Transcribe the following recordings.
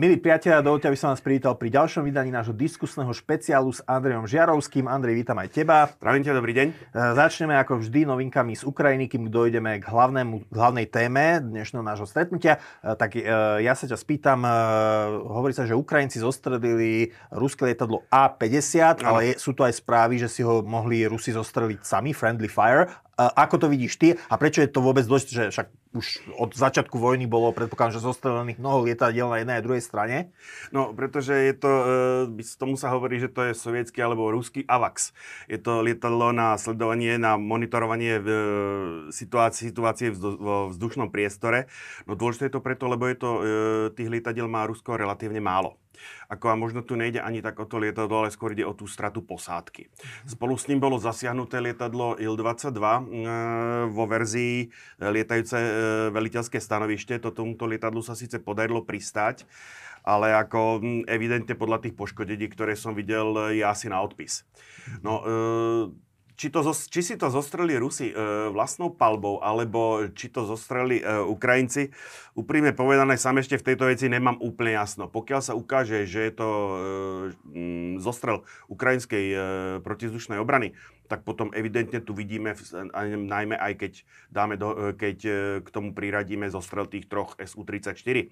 Milí priatelia, dovolte, aby som vás privítal pri ďalšom vydaní nášho diskusného špeciálu s Andrejom Žiarovským. Andrej, vítam aj teba. Zdravím ťa, dobrý deň. E, začneme ako vždy novinkami z Ukrajiny, kým dojdeme k hlavnému, hlavnej téme dnešného nášho stretnutia. E, tak e, ja sa ťa spýtam, hovorí sa, že Ukrajinci zostrelili ruské lietadlo A-50, no. ale sú tu aj správy, že si ho mohli Rusi zostreliť sami, friendly fire. Ako to vidíš ty a prečo je to vôbec dosť, že však už od začiatku vojny bolo, predpokladám, že zostrelených mnoho lietadiel na jednej a druhej strane? No, pretože je to, e, tomu sa hovorí, že to je sovietský alebo ruský AVAX. Je to lietadlo na sledovanie, na monitorovanie v, e, situácie, vo vzdušnom priestore. No dôležité je to preto, lebo je to, e, tých lietadiel má Rusko relatívne málo. Ako a možno tu nejde ani tak o to lietadlo, ale skôr ide o tú stratu posádky. Spolu s ním bolo zasiahnuté lietadlo Il-22 e, vo verzii e, lietajúce e, veliteľské stanovište. To tomuto lietadlu sa síce podarilo pristať, ale ako evidentne podľa tých poškodení, ktoré som videl, je asi na odpis. No, e, či, to, či si to zostreli Rusi e, vlastnou palbou, alebo či to zostreli e, Ukrajinci, úprimne povedané, sám ešte v tejto veci nemám úplne jasno. Pokiaľ sa ukáže, že je to e, zostrel ukrajinskej e, protizdušnej obrany, tak potom evidentne tu vidíme, najmä aj keď, dáme do, e, keď e, k tomu priradíme zostrel tých troch SU-34 e,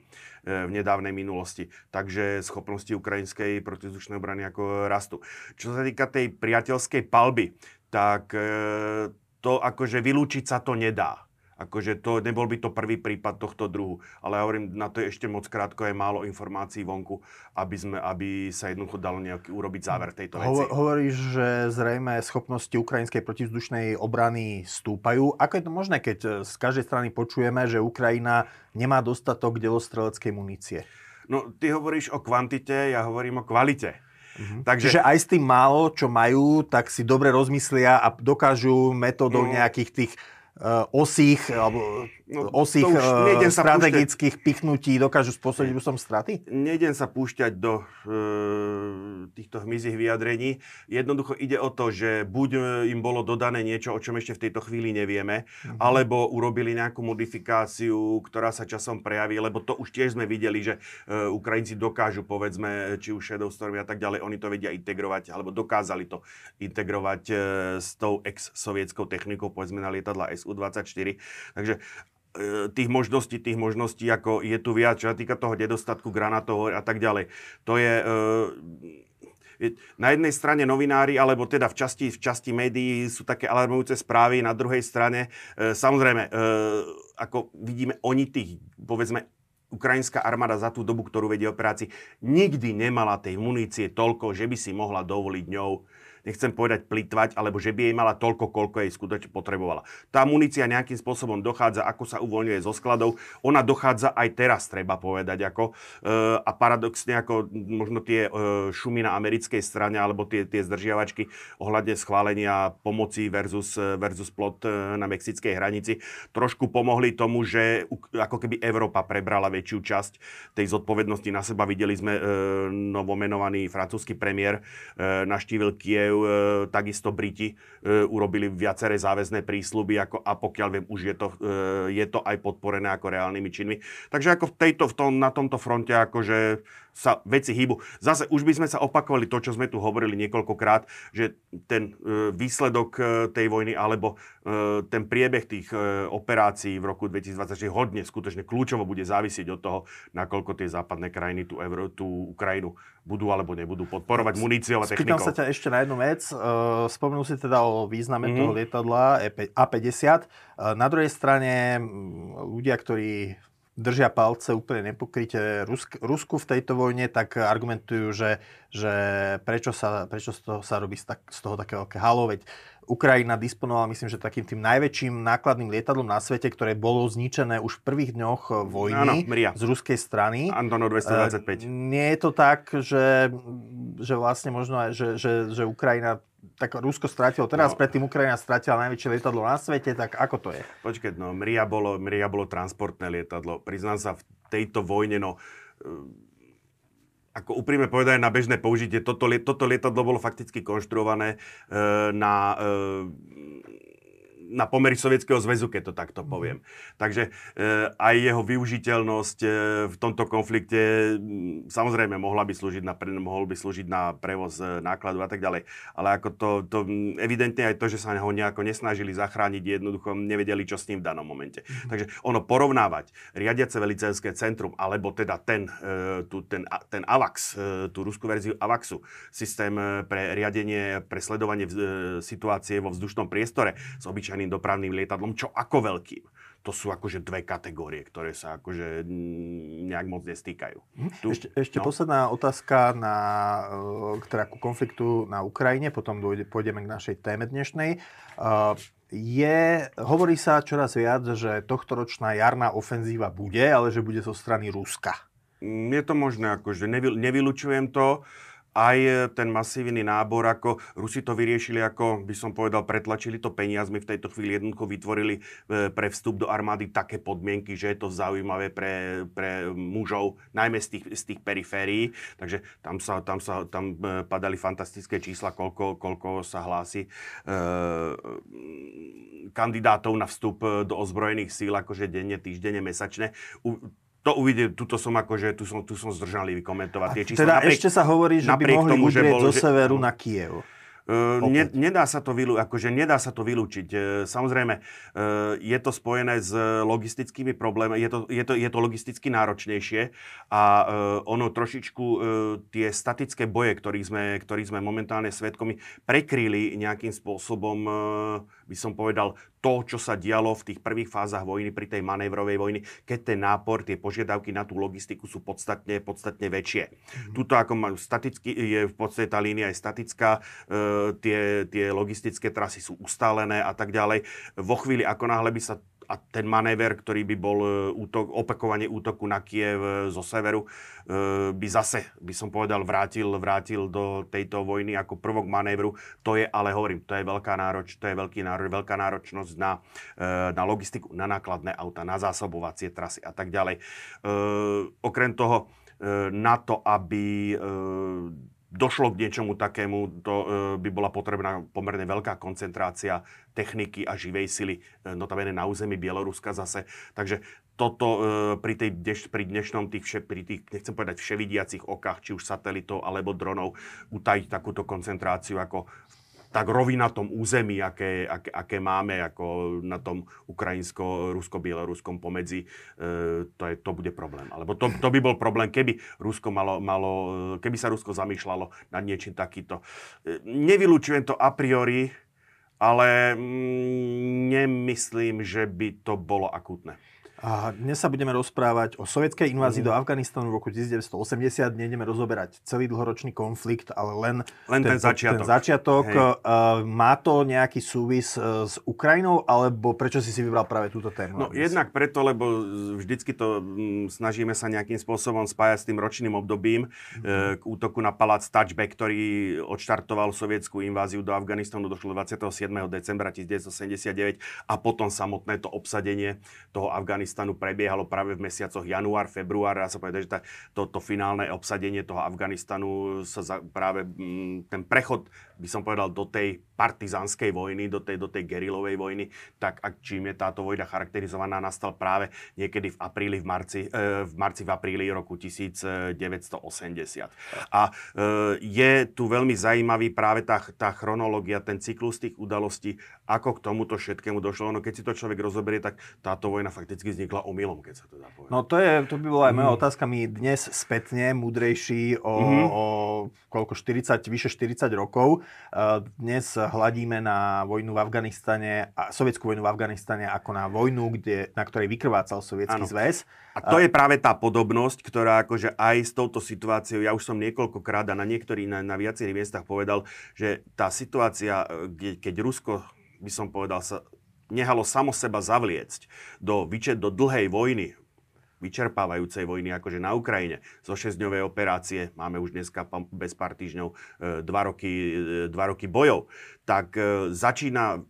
v nedávnej minulosti. Takže schopnosti ukrajinskej protizdušnej obrany ako rastú. Čo sa týka tej priateľskej palby, tak e, to akože vylúčiť sa to nedá. Akože to, nebol by to prvý prípad tohto druhu. Ale ja hovorím, na to je ešte moc krátko, je málo informácií vonku, aby, sme, aby sa jednoducho dalo nejaký urobiť záver tejto veci. Hovor, hovoríš, že zrejme schopnosti ukrajinskej protivzdušnej obrany stúpajú. Ako je to možné, keď z každej strany počujeme, že Ukrajina nemá dostatok delostreleckej munície? No, ty hovoríš o kvantite, ja hovorím o kvalite. Mm-hmm. Takže... Čiže aj s tým málo, čo majú, tak si dobre rozmyslia a dokážu metodou mm. nejakých tých uh, osých alebo no, osých uh, strategických púšťať, pichnutí dokážu spôsobiť už som straty? Nejdem sa púšťať do uh, týchto hmyzích vyjadrení. Jednoducho ide o to, že buď im bolo dodané niečo, o čom ešte v tejto chvíli nevieme, mm-hmm. alebo urobili nejakú modifikáciu, ktorá sa časom prejaví, lebo to už tiež sme videli, že uh, Ukrajinci dokážu, povedzme, či už Shadow Storm a tak ďalej, oni to vedia integrovať, alebo dokázali to integrovať uh, s tou ex-sovietskou technikou, povedzme na lietadla SU-24. Takže E, tých možností, tých možností, ako je tu viac, čo sa týka toho nedostatku granátov a tak ďalej. To je... E, na jednej strane novinári, alebo teda v časti, v časti médií sú také alarmujúce správy, na druhej strane, e, samozrejme, ako vidíme, oni tých, povedzme, ukrajinská armáda za tú dobu, ktorú vedie operácii, nikdy nemala tej munície toľko, že by si mohla dovoliť ňou nechcem povedať plitvať, alebo že by jej mala toľko, koľko jej skutočne potrebovala. Tá munícia nejakým spôsobom dochádza, ako sa uvoľňuje zo skladov. Ona dochádza aj teraz, treba povedať. Ako, e, a paradoxne, ako možno tie e, šumy na americkej strane, alebo tie, tie zdržiavačky ohľadne schválenia pomoci versus, versus plot e, na mexickej hranici, trošku pomohli tomu, že ako keby Európa prebrala väčšiu časť tej zodpovednosti na seba. Videli sme e, novomenovaný francúzsky premiér e, naštívil Kiev e, takisto Briti e, urobili viaceré záväzné prísľuby ako, a pokiaľ viem, už je to, e, je to aj podporené ako reálnymi činmi. Takže ako v tejto, v tom, na tomto fronte akože sa veci hýbu. Zase už by sme sa opakovali to, čo sme tu hovorili niekoľkokrát, že ten e, výsledok e, tej vojny alebo e, ten priebeh tých operácií v roku 2024 hodne, skutočne kľúčovo bude závisieť od toho, nakoľko tie západné krajiny tú, Evro, tú Ukrajinu budú alebo nebudú podporovať muníciou a technikou. Spýtam sa ťa ešte na jednu vec. Spomenul si teda o význame mm-hmm. toho lietadla A50. E, na druhej strane ľudia, ktorí držia palce úplne nepokryte. Rusk, Rusku v tejto vojne, tak argumentujú, že že prečo sa, prečo z toho sa robí z, z toho také veľké halo, veď Ukrajina disponovala, myslím, že takým tým najväčším nákladným lietadlom na svete, ktoré bolo zničené už v prvých dňoch eh, vojny Áno, z ruskej strany. Antonov 225. Nie je to tak, že, že vlastne možno že, že, že Ukrajina tak Rusko stratilo, teraz no. predtým Ukrajina stratila najväčšie lietadlo na svete, tak ako to je? Počkaj, no Mria bolo, Mria bolo transportné lietadlo. Priznám sa, v tejto vojne, no e, ako úprimne povedané na bežné použitie, toto, toto lietadlo bolo fakticky konštruované e, na e, na pomery Sovietskeho zväzu, keď to takto mhm. poviem. Mm. Takže e, aj jeho využiteľnosť e, v tomto konflikte m, samozrejme mohla by slúžiť na, mohol by slúžiť na prevoz e, nákladu a tak ďalej. Ale ako to, to evidentne aj to, že sa ho nejako nesnažili zachrániť, jednoducho nevedeli, čo s ním v danom momente. Mm. Takže ono porovnávať riadiace velicenské centrum, alebo teda ten, e, tu, ten, ten AVAX, e, tú ruskú verziu AVAXu, systém pre riadenie, pre sledovanie v, e, situácie vo vzdušnom priestore s obyčajným obyčajným dopravným lietadlom, čo ako veľkým. To sú akože dve kategórie, ktoré sa akože nejak moc nestýkajú. Hm? Tu, ešte ešte no. posledná otázka na, e, teda ku konfliktu na Ukrajine, potom dôjde, pôjdeme k našej téme dnešnej. Uh, je, hovorí sa čoraz viac, že tohtoročná jarná ofenzíva bude, ale že bude zo strany Ruska. Mm, je to možné, akože nevy, nevylučujem to aj e, ten masívny nábor, ako Rusi to vyriešili, ako by som povedal, pretlačili to peniazmi, v tejto chvíli jednoducho vytvorili e, pre vstup do armády také podmienky, že je to zaujímavé pre, pre mužov, najmä z tých, z tých periférií. Takže tam sa, tam sa tam e, padali fantastické čísla, koľko, koľko sa hlási e, kandidátov na vstup do ozbrojených síl, akože denne, týždenne, mesačne. U, to uvidie, tuto som akože, tu som, tu som zdržanlivý komentovať tie čísla. Teda napriek, ešte sa hovorí, že by mohli tomu, udrieť bol, zo severu že... na Kiev. Uh, ne, nedá, sa to vylú, akože nedá sa to vylúčiť. Samozrejme, uh, je to spojené s logistickými problémami, je to, je to, je to logisticky náročnejšie a ono trošičku tie statické boje, ktorých sme, ktorý sme momentálne svetkomi, prekryli nejakým spôsobom, by som povedal, to, čo sa dialo v tých prvých fázach vojny, pri tej manévrovej vojny, keď ten nápor, tie požiadavky na tú logistiku sú podstatne, podstatne väčšie. Mm-hmm. Tuto ako staticky, je v podstate tá línia je statická, e, tie, tie logistické trasy sú ustálené a tak ďalej. Vo chvíli, ako náhle by sa a ten manéver, ktorý by bol e, útok, opakovanie útoku na Kiev e, zo severu, e, by zase, by som povedal, vrátil, vrátil do tejto vojny ako prvok manévru. To je, ale hovorím, to je veľká nároč, to je veľký nároč, veľká náročnosť na, na logistiku, na nákladné auta, na zásobovacie trasy a tak ďalej. Okrem toho, na to, aby došlo k niečomu takému, to e, by bola potrebná pomerne veľká koncentrácia techniky a živej sily, e, notabene na území Bieloruska zase. Takže toto e, pri, tej, pri dnešnom tých, vše, pri tých, nechcem povedať vševidiacich okách, či už satelitov alebo dronov, utajiť takúto koncentráciu ako v tak rovina tom území, aké, aké, aké máme ako na tom ukrajinsko-rusko-bieloruskom pomedzi, e, to, je, to bude problém. Alebo to, to by bol problém, keby, Rusko malo, malo, keby sa Rusko zamýšľalo nad niečím takýto. E, nevylučujem to a priori, ale mm, nemyslím, že by to bolo akútne. A dnes sa budeme rozprávať o sovietskej invázii mm. do Afganistanu v roku 1980. Nejdeme rozoberať celý dlhoročný konflikt, ale len, len ten, ten začiatok. Ten začiatok. Uh, má to nejaký súvis uh, s Ukrajinou, alebo prečo si si vybral práve túto tému? No jednak preto, lebo vždycky to mm, snažíme sa nejakým spôsobom spájať s tým ročným obdobím mm. k útoku na palác Touchback, ktorý odštartoval sovietskú inváziu do Afganistanu, došlo 27. decembra 1979 a potom samotné to obsadenie toho Afganistanu Afganistanu prebiehalo práve v mesiacoch január, február. Dá sa povedať, že tá, to, to finálne obsadenie toho Afganistanu sa za, práve m, mm, ten prechod, by som povedal, do tej partizánskej vojny, do tej, do tej gerilovej vojny, tak ak čím je táto vojna charakterizovaná, nastal práve niekedy v apríli, v marci, e, v marci, v apríli roku 1980. A e, je tu veľmi zaujímavý práve tá, tá chronológia, ten cyklus tých udalostí, ako k tomuto všetkému došlo. No keď si to človek rozoberie, tak táto vojna fakticky vznikla omylom, keď sa to dá povedať. No to, je, to by bola aj moja mm. otázka. My dnes spätne, múdrejší o, mm-hmm. o koľko, 40, vyše 40 rokov, dnes hladíme na vojnu v Afganistane, a sovietskú vojnu v Afganistane ako na vojnu, kde, na ktorej vykrvácal sovietský ano. zväz. A to je práve tá podobnosť, ktorá akože aj s touto situáciou, ja už som niekoľkokrát a na niektorých, na, na viacerých miestach povedal, že tá situácia, keď, keď Rusko, by som povedal, sa nehalo samo seba zavliecť do, do dlhej vojny, vyčerpávajúcej vojny, akože na Ukrajine, zo 6-dňovej operácie, máme už dneska bez pár týždňov, e, dva roky, e, dva roky bojov, tak e, začína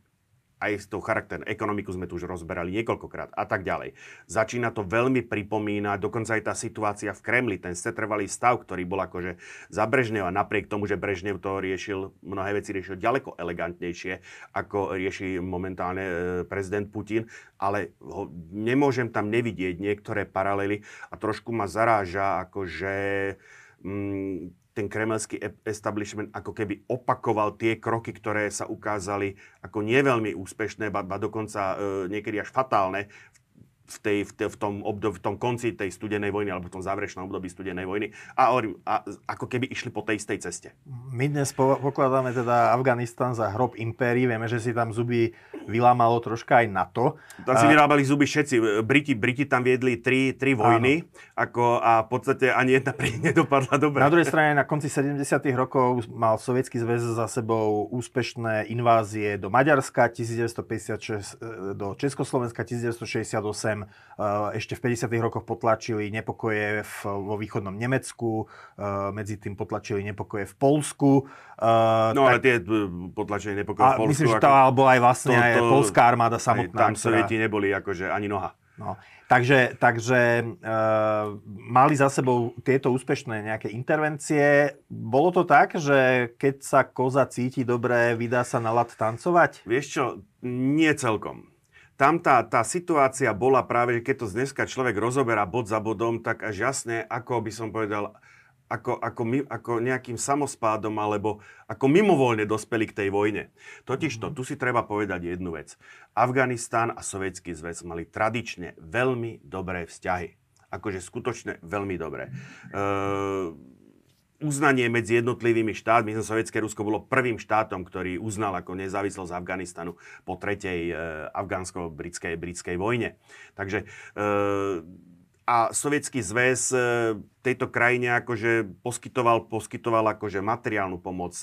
aj s tou charakter, ekonomiku sme tu už rozberali niekoľkokrát a tak ďalej. Začína to veľmi pripomínať, dokonca aj tá situácia v Kremli, ten setrvalý stav, ktorý bol akože za Brežnev a napriek tomu, že Brežnev to riešil, mnohé veci riešil ďaleko elegantnejšie, ako rieši momentálne e, prezident Putin, ale ho, nemôžem tam nevidieť niektoré paralely a trošku ma zaráža, akože mm, ten kremelský e- establishment ako keby opakoval tie kroky, ktoré sa ukázali ako nie veľmi úspešné, ba, ba dokonca e, niekedy až fatálne v, tej, v, tej, v, tom obdob, v tom konci tej studenej vojny alebo v tom záverečnom období studenej vojny a, a ako keby išli po tej istej ceste. My dnes po, pokladáme teda Afganistan za hrob impérií. Vieme, že si tam zuby vylámalo troška aj NATO. Tam si vyrábali zuby všetci. Briti, Briti tam viedli tri, tri vojny ako, a v podstate ani jedna pri nedopadla dobre. Na druhej strane na konci 70. rokov mal Sovietský zväz za sebou úspešné invázie do Maďarska 1956, e, do Československa 1968 Eh, ešte v 50. rokoch potlačili nepokoje v, vo východnom Nemecku, eh, medzi tým potlačili nepokoje v Polsku. Eh, no tak... ale tie potlačenie nepokoje v Polsku... Myslím, že to bola aj vlastne to, to, aj polská armáda samotná. Tam Sovieti neboli akože ani noha. No. Takže, takže e, mali za sebou tieto úspešné nejaké intervencie. Bolo to tak, že keď sa koza cíti dobre, vydá sa na lat tancovať? Vieš čo, nie celkom tam tá, tá situácia bola práve, že keď to dneska človek rozoberá bod za bodom, tak až jasné, ako by som povedal, ako, ako, my, ako nejakým samospádom alebo ako mimovoľne dospeli k tej vojne. Totižto, mhm. tu si treba povedať jednu vec. Afganistán a Sovietský zväz mali tradične veľmi dobré vzťahy. Akože skutočne veľmi dobré. Uh, uznanie medzi jednotlivými štátmi. Sovietské Rusko bolo prvým štátom, ktorý uznal ako nezávislosť Afganistanu po tretej e, afgánsko-britskej britskej vojne. Takže e, a Sovietský zväz e, tejto krajine akože poskytoval, poskytoval akože materiálnu pomoc.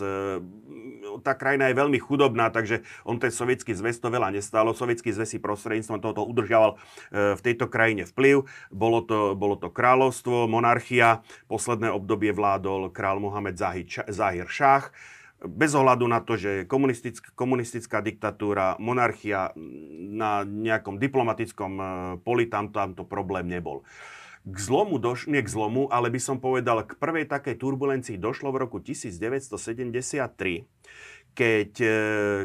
Tá krajina je veľmi chudobná, takže on ten Sovietský zväz to veľa nestálo. Sovietský zväz si prostredníctvom tohoto udržoval e, v tejto krajine vplyv. Bolo to, bolo to kráľovstvo, monarchia. Posledné obdobie vládol král Mohamed Zahir Šach bez ohľadu na to, že komunistická, komunistická diktatúra, monarchia, na nejakom diplomatickom e, poli tam tamto problém nebol. K zlomu, doš- nie k zlomu, ale by som povedal, k prvej takej turbulencii došlo v roku 1973, keď e,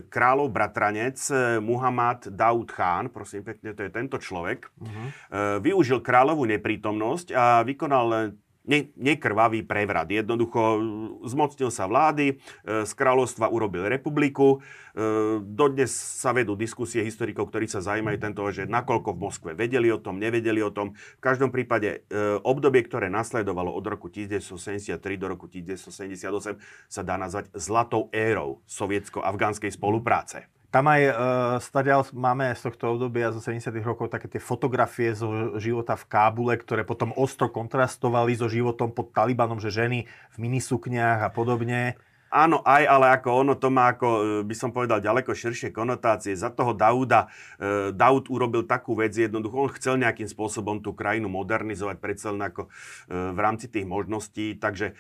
kráľov bratranec e, Muhammad Daud Khan, prosím pekne, to je tento človek, uh-huh. využil kráľovú neprítomnosť a vykonal ne, nekrvavý prevrat. Jednoducho zmocnil sa vlády, e, z kráľovstva urobil republiku. E, dodnes sa vedú diskusie historikov, ktorí sa zaujímajú tento, že nakoľko v Moskve vedeli o tom, nevedeli o tom. V každom prípade e, obdobie, ktoré nasledovalo od roku 1973 do roku 1978 sa dá nazvať zlatou érou sovietsko-afgánskej spolupráce. Tam aj uh, stadiaľ máme z tohto obdobia zo 70. rokov také tie fotografie zo života v Kábule, ktoré potom ostro kontrastovali so životom pod Talibanom, že ženy v minisukniach a podobne. Áno, aj, ale ako ono to má ako, e, by som povedal, ďaleko širšie konotácie. Za toho Dauda, e, Daud urobil takú vec jednoducho, on chcel nejakým spôsobom tú krajinu modernizovať predsa len ako e, v rámci tých možností, takže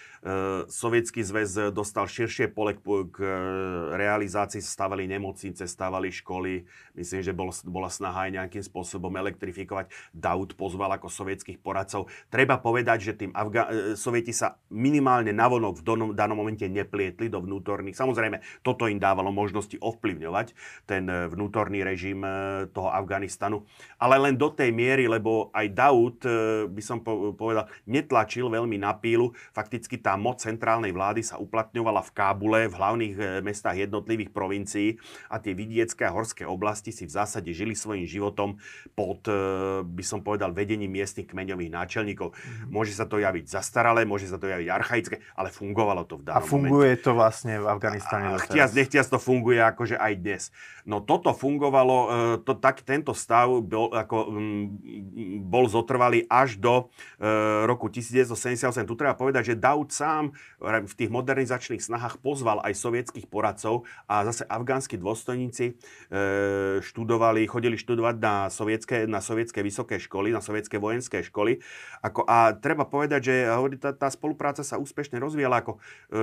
Sovietský zväz dostal širšie pole k realizácii, stávali nemocnice, stávali školy, myslím, že bol, bola snaha aj nejakým spôsobom elektrifikovať. Daud pozval ako sovietských poradcov. Treba povedať, že tým Afga- Sovieti sa minimálne navonok v danom momente neplietli premietli do vnútorných. Samozrejme, toto im dávalo možnosti ovplyvňovať ten e, vnútorný režim e, toho Afganistanu, ale len do tej miery, lebo aj Daud, by som povedal, netlačil veľmi na pílu. Fakticky tá moc centrálnej vlády sa uplatňovala v Kábule, v hlavných mestách jednotlivých provincií a tie vidiecké a horské oblasti si v zásade žili svojim životom pod, by som povedal, vedením miestnych kmeňových náčelníkov. Mm-hmm. Môže sa to javiť zastaralé, môže sa to javiť archaické, ale fungovalo to v danom A funguje momente. to vlastne v Afganistane. Chtiac, nechtiac to funguje akože aj dnes. No toto fungovalo, e, to, tak, tento stav bol, ako, bol zotrvalý až do e, roku 1978. Tu treba povedať, že Daud sám v tých modernizačných snahách pozval aj sovietských poradcov a zase afgánsky dôstojníci e, študovali, chodili študovať na sovietské, na sovietské vysoké školy, na sovietské vojenské školy. Ako, a treba povedať, že tá, tá spolupráca sa úspešne rozvíjala, ako e,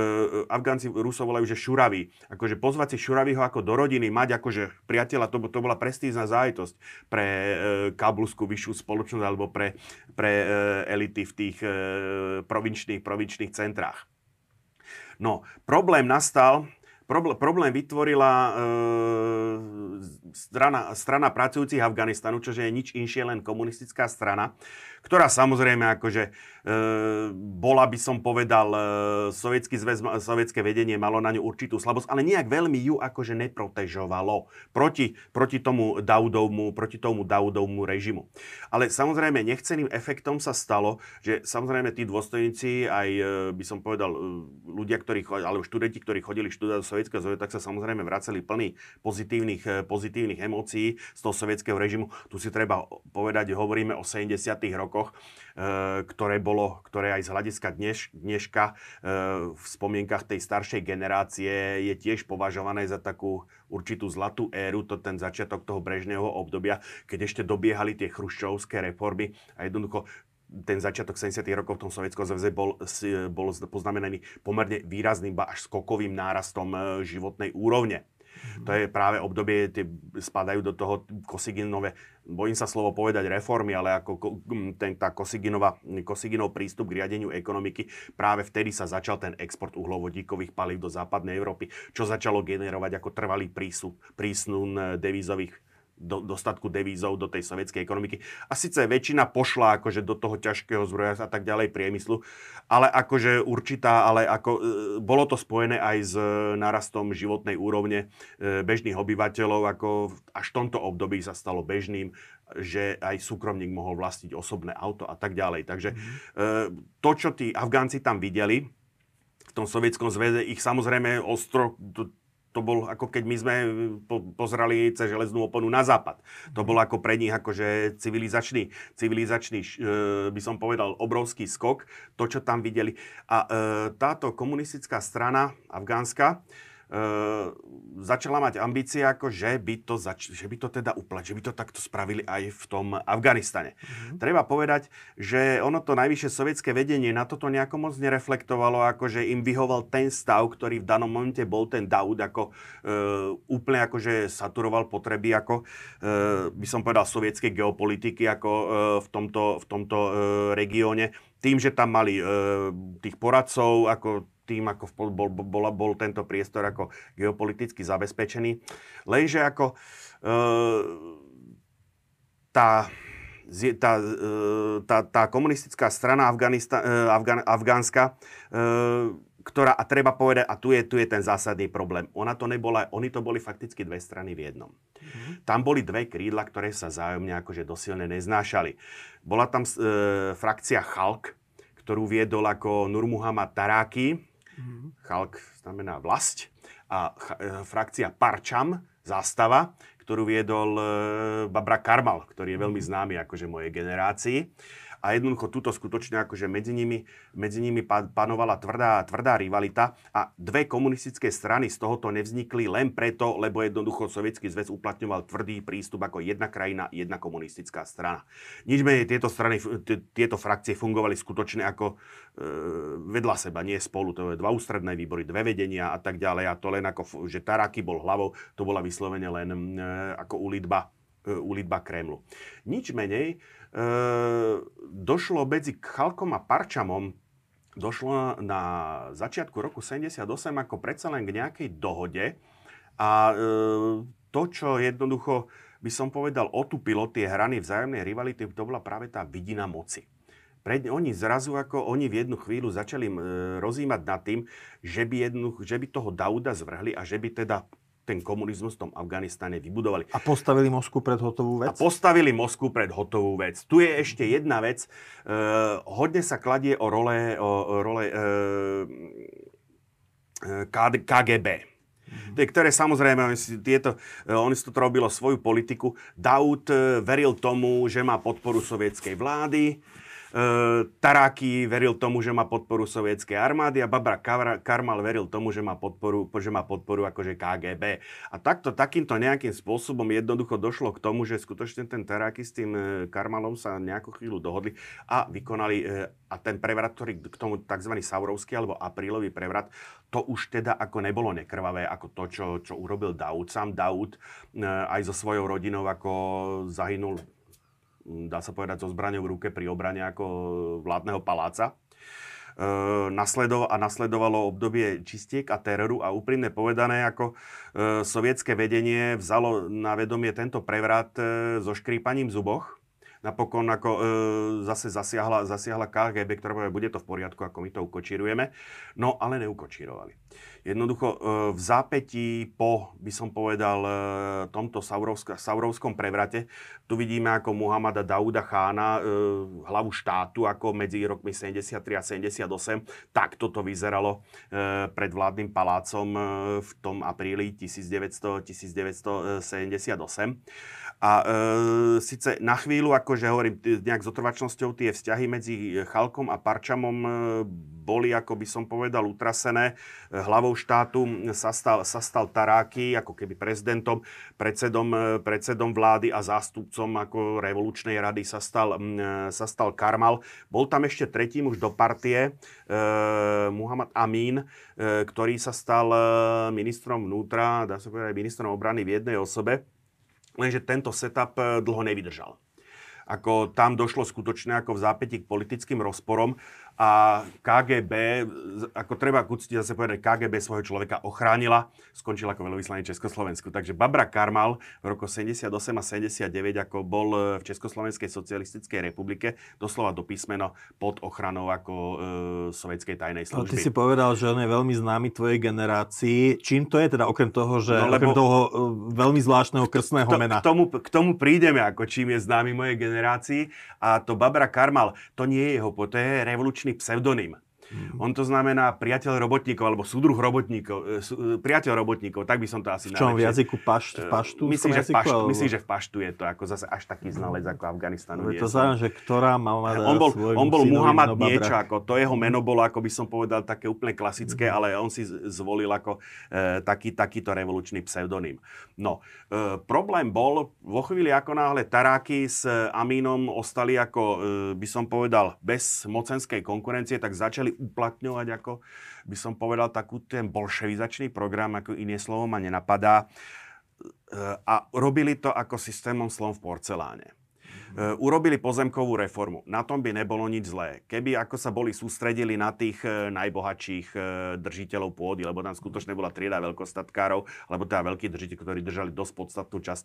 Afgánci Rusov volajú, že šuraví. Akože pozvať si šuravýho ako do rodiny, mať akože priateľa, to, to bola prestízna zájitosť pre e, kabulskú vyššiu spoločnosť alebo pre, pre e, elity v tých e, provinčných, provinčných centrách. No, problém nastal, problém vytvorila e, strana, strana pracujúcich Afganistanu, čo je nič inšie, len komunistická strana, ktorá samozrejme akože e, bola, by som povedal, e, sovietský zväz, sovietské vedenie malo na ňu určitú slabosť, ale nejak veľmi ju akože neprotežovalo proti, proti tomu Daudovmu, proti tomu Daudovmu režimu. Ale samozrejme nechceným efektom sa stalo, že samozrejme tí dôstojníci, aj e, by som povedal e, ľudia, ktorí, alebo študenti, ktorí chodili študovať do Sovietskeho zväzu, tak sa samozrejme vraceli plný pozitívnych, e, pozitívnych emócií z toho sovietského režimu. Tu si treba povedať, hovoríme o 70. rokoch, rokoch, e, ktoré, bolo, ktoré aj z hľadiska dneš, dneška e, v spomienkach tej staršej generácie je tiež považované za takú určitú zlatú éru, to ten začiatok toho brežného obdobia, keď ešte dobiehali tie chruščovské reformy a jednoducho ten začiatok 70. rokov v tom Sovietskom zväze bol, bol poznamenaný pomerne výrazným, ba až skokovým nárastom e, životnej úrovne. To je práve obdobie, tie spadajú do toho Kosiginové, bojím sa slovo povedať reformy, ale ako ten, tá Kosiginova, Kosiginov prístup k riadeniu ekonomiky, práve vtedy sa začal ten export uhlovodíkových palív do západnej Európy, čo začalo generovať ako trvalý prísun, prísun devízových do, dostatku devízov do tej sovietskej ekonomiky. A síce väčšina pošla akože do toho ťažkého zbroja a tak ďalej priemyslu, ale akože určitá, ale ako, e, bolo to spojené aj s narastom životnej úrovne e, bežných obyvateľov, ako až v tomto období sa stalo bežným, že aj súkromník mohol vlastniť osobné auto a tak ďalej. Takže mm. to, čo tí Afgánci tam videli, v tom sovietskom zväze ich samozrejme ostro, to bol ako keď my sme e, po, pozrali cez železnú oponu na západ. To bol ako pre nich akože civilizačný, civilizačný e, by som povedal, obrovský skok, to, čo tam videli. A e, táto komunistická strana afgánska, začala mať ambície, ako že by to, zač- že by to teda uplat, že by to takto spravili aj v tom Afganistane. Mm-hmm. Treba povedať, že ono to najvyššie sovietské vedenie na toto nejako moc nereflektovalo, ako že im vyhoval ten stav, ktorý v danom momente bol ten Daud, ako e, úplne akože saturoval potreby, ako e, by som povedal, sovietskej geopolitiky, ako e, v tomto, v tomto e, regióne. Tým, že tam mali e, tých poradcov, ako tým, ako bol, bol, bol tento priestor ako geopoliticky zabezpečený. Lenže ako e, tá, tá, e, tá, tá komunistická strana Afganista, e, Afgan, afgánska, e, ktorá, a treba povedať, a tu je, tu je ten zásadný problém, ona to nebola, oni to boli fakticky dve strany v jednom. Mm-hmm. Tam boli dve krídla, ktoré sa zájomne akože dosilne neznášali. Bola tam e, frakcia Chalk, ktorú viedol ako Nurmuhammad Taráky, Mm-hmm. Chalk znamená vlast. A ch- e, frakcia Parčam, zástava, ktorú viedol e, Babra Karmal, ktorý je veľmi mhm. známy akože mojej generácii a jednoducho túto skutočne akože medzi nimi, medzi nimi panovala tvrdá, tvrdá rivalita a dve komunistické strany z tohoto nevznikli len preto, lebo jednoducho Sovietský zväz uplatňoval tvrdý prístup ako jedna krajina, jedna komunistická strana. Nič tieto strany, tieto frakcie fungovali skutočne ako e, vedľa seba, nie spolu. To je dva ústredné výbory, dve vedenia a tak ďalej. A to len ako, že Taraky bol hlavou, to bola vyslovene len e, ako ulitba, e, ulitba Kremlu. Nič menej, E, došlo medzi Chalkom a Parčamom došlo na začiatku roku 78 ako predsa len k nejakej dohode a e, to, čo jednoducho by som povedal otupilo tie hrany vzájomnej rivality, to bola práve tá vidina moci. Pred, oni zrazu ako oni v jednu chvíľu začali e, rozímať nad tým, že by, jednu, že by toho Dauda zvrhli a že by teda ten komunizmus v tom Afganistane vybudovali. A postavili Moskvu pred hotovú vec? A postavili Moskvu pred hotovú vec. Tu je ešte jedna vec. E, hodne sa kladie o role, o, o role e, e KGB. Mm-hmm. Ktoré samozrejme, oni si, tieto, e, oni si to robilo svoju politiku. Daud e, veril tomu, že má podporu sovietskej vlády Taráky veril tomu, že má podporu sovietskej armády a Babra Karmal veril tomu, že má podporu, že má podporu akože KGB. A takto, takýmto nejakým spôsobom jednoducho došlo k tomu, že skutočne ten Taráky s tým e, Karmalom sa nejakú chvíľu dohodli a vykonali e, a ten prevrat, ktorý k tomu tzv. Saurovský alebo aprílový prevrat, to už teda ako nebolo nekrvavé, ako to, čo, čo urobil Daud. Sám Daud aj so svojou rodinou ako zahynul dá sa povedať, so zbraňou v ruke pri obrane ako vládneho paláca. E, nasledo, a nasledovalo obdobie čistiek a teroru a úprimne povedané, ako e, sovietské vedenie vzalo na vedomie tento prevrat e, so škrípaním zuboch napokon ako e, zase zasiahla, zasiahla KGB, ktorá povedala, bude to v poriadku, ako my to ukočírujeme. No, ale neukočírovali. Jednoducho e, v zápätí po, by som povedal, e, tomto Saurovsk- Saurovskom prevrate, tu vidíme ako Muhammada Dauda Chána, e, hlavu štátu, ako medzi rokmi 73 a 78. Tak toto vyzeralo pred vládnym palácom v tom apríli 1900, 1978. A e, síce na chvíľu, akože hovorím, nejak s otrvačnosťou tie vzťahy medzi Chalkom a Parčamom e, boli, ako by som povedal, utrasené. E, hlavou štátu sa stal, sa stal Taráky, ako keby prezidentom, predsedom, e, predsedom vlády a zástupcom ako revolučnej rady sa stal, sa stal Karmal. Bol tam ešte tretí muž do partie, e, Muhammad Amin, e, ktorý sa stal ministrom vnútra, dá sa povedať ministrom obrany v jednej osobe lenže tento setup eh, dlho nevydržal. Ako tam došlo skutočne ako v zápäti k politickým rozporom a KGB, ako treba k zase povedať, KGB svojho človeka ochránila, skončil ako veľvyslanec Československu. Takže Babra Karmal v roku 78 a 79 ako bol e, v Československej socialistickej republike doslova do písmeno pod ochranou ako e, sovietskej tajnej služby. No, ty si povedal, že on je veľmi známy tvojej generácii. Čím to je teda okrem toho, že no, okrem toho e, veľmi zvláštneho krstného to, mena? K tomu, k tomu prídeme, ako čím je známy mojej generácii. A to Babra Karmal, to nie je jeho, to je revolučný pseudonym. Mm. On to znamená priateľ robotníkov, alebo súdruh robotníkov, e, e, priateľ robotníkov, tak by som to asi V čom, v jazyku pašt, v paštu? Myslím, že v paštu, myslím, že v paštu je to ako zase až taký znalec ako Afganistanu. Je to znamená, že ktorá mama on bol, on bol Muhammad niečo, ako to jeho meno bolo, ako by som povedal, také úplne klasické, mm. ale on si zvolil ako e, taký, takýto revolučný pseudonym. No, e, problém bol, vo chvíli ako náhle Taráky s Amínom ostali ako, e, by som povedal, bez mocenskej konkurencie, tak začali uplatňovať, ako by som povedal, takú ten bolševizačný program, ako iné slovo ma nenapadá. E, a robili to ako systémom slov v porceláne. Uh, urobili pozemkovú reformu. Na tom by nebolo nič zlé. Keby ako sa boli sústredili na tých uh, najbohatších uh, držiteľov pôdy, lebo tam skutočne bola trieda veľkostatkárov, alebo teda veľkí držiteľi, ktorí držali dosť podstatnú časť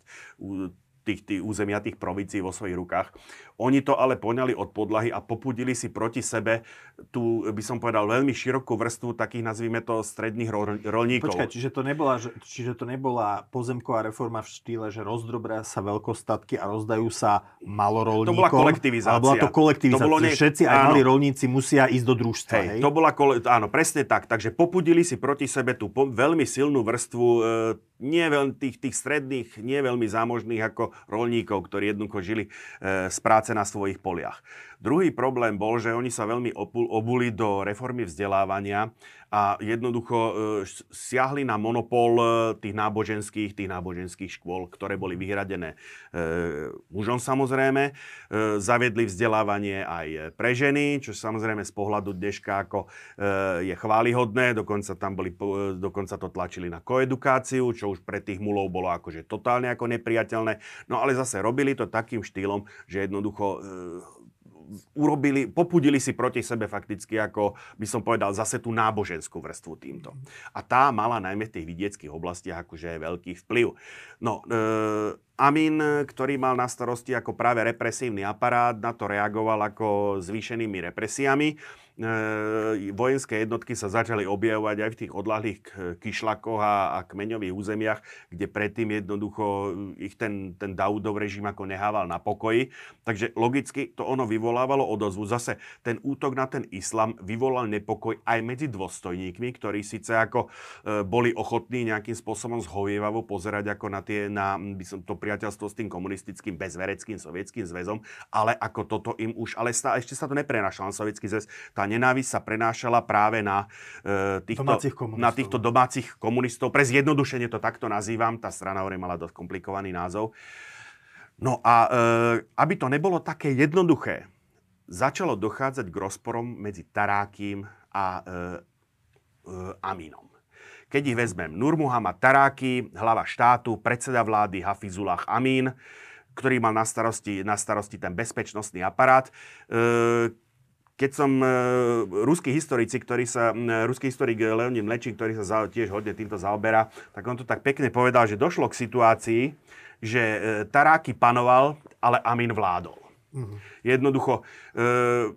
tých, tých územia, tých provincií vo svojich rukách. Oni to ale poňali od podlahy a popudili si proti sebe tú, by som povedal, veľmi širokú vrstvu takých, nazvime to, stredných rolníkov. Počkaj, čiže to nebola, čiže to nebola pozemková reforma v štýle, že rozdrobria sa veľkostatky a rozdajú sa malorolníkom. To bola kolektivizácia. Ale bola to kolektivizácia. To bolo nie... Všetci, aj malí rolníci musia ísť do družstva. Hej, hej? To bola, kole... áno, presne tak. Takže popudili si proti sebe tú po... veľmi silnú vrstvu e, nie veľmi, tých, tých stredných, nie veľmi zámožných ako rolníkov, ktorí jednoducho žili e, z práce na svojich poliach. Druhý problém bol, že oni sa veľmi obuli do reformy vzdelávania a jednoducho e, siahli na monopol e, tých náboženských, tých náboženských škôl, ktoré boli vyhradené e, mužom samozrejme. Zaviedli vzdelávanie aj pre ženy, čo samozrejme z pohľadu dneška ako je chválihodné, dokonca tam boli, dokonca to tlačili na koedukáciu, čo už pre tých mulov bolo akože totálne ako nepriateľné. No ale zase robili to takým štýlom, že jednoducho urobili, popudili si proti sebe fakticky, ako by som povedal, zase tú náboženskú vrstvu týmto. A tá mala najmä v tých vidieckých oblastiach akože veľký vplyv. No, e, Amin, ktorý mal na starosti ako práve represívny aparát, na to reagoval ako zvýšenými represiami. E, vojenské jednotky sa začali objavovať aj v tých odlahlých kyšlakoch a, a kmeňových územiach, kde predtým jednoducho ich ten, ten Daudov režim ako nehával na pokoji. Takže logicky to ono vyvolávalo odozvu. Zase ten útok na ten islam vyvolal nepokoj aj medzi dôstojníkmi, ktorí síce ako e, boli ochotní nejakým spôsobom zhovievavo pozerať ako na tie, na by som to priateľstvo s tým komunistickým bezvereckým sovietským zväzom, ale ako toto im už, ale stá, ešte sa to neprenašalo na sovietský zväz, tá tá nenávisť sa prenášala práve na, e, týchto, domácich na týchto domácich komunistov. Pre zjednodušenie to takto nazývam, tá strana hovorí mala dosť komplikovaný názov. No a e, aby to nebolo také jednoduché, začalo dochádzať k rozporom medzi Tarákim a e, e, Aminom. Keď ich vezmem, Nur Muhammad Taráki, hlava štátu, predseda vlády Hafizullah Amin, ktorý mal na starosti, na starosti ten bezpečnostný aparát. E, keď som e, ruský historici, ktorý sa, e, ruský historik Leonid Mlečík, ktorý sa za, tiež hodne týmto zaoberá, tak on to tak pekne povedal, že došlo k situácii, že e, Taráky panoval, ale Amin vládol. Mm-hmm. Jednoducho, e,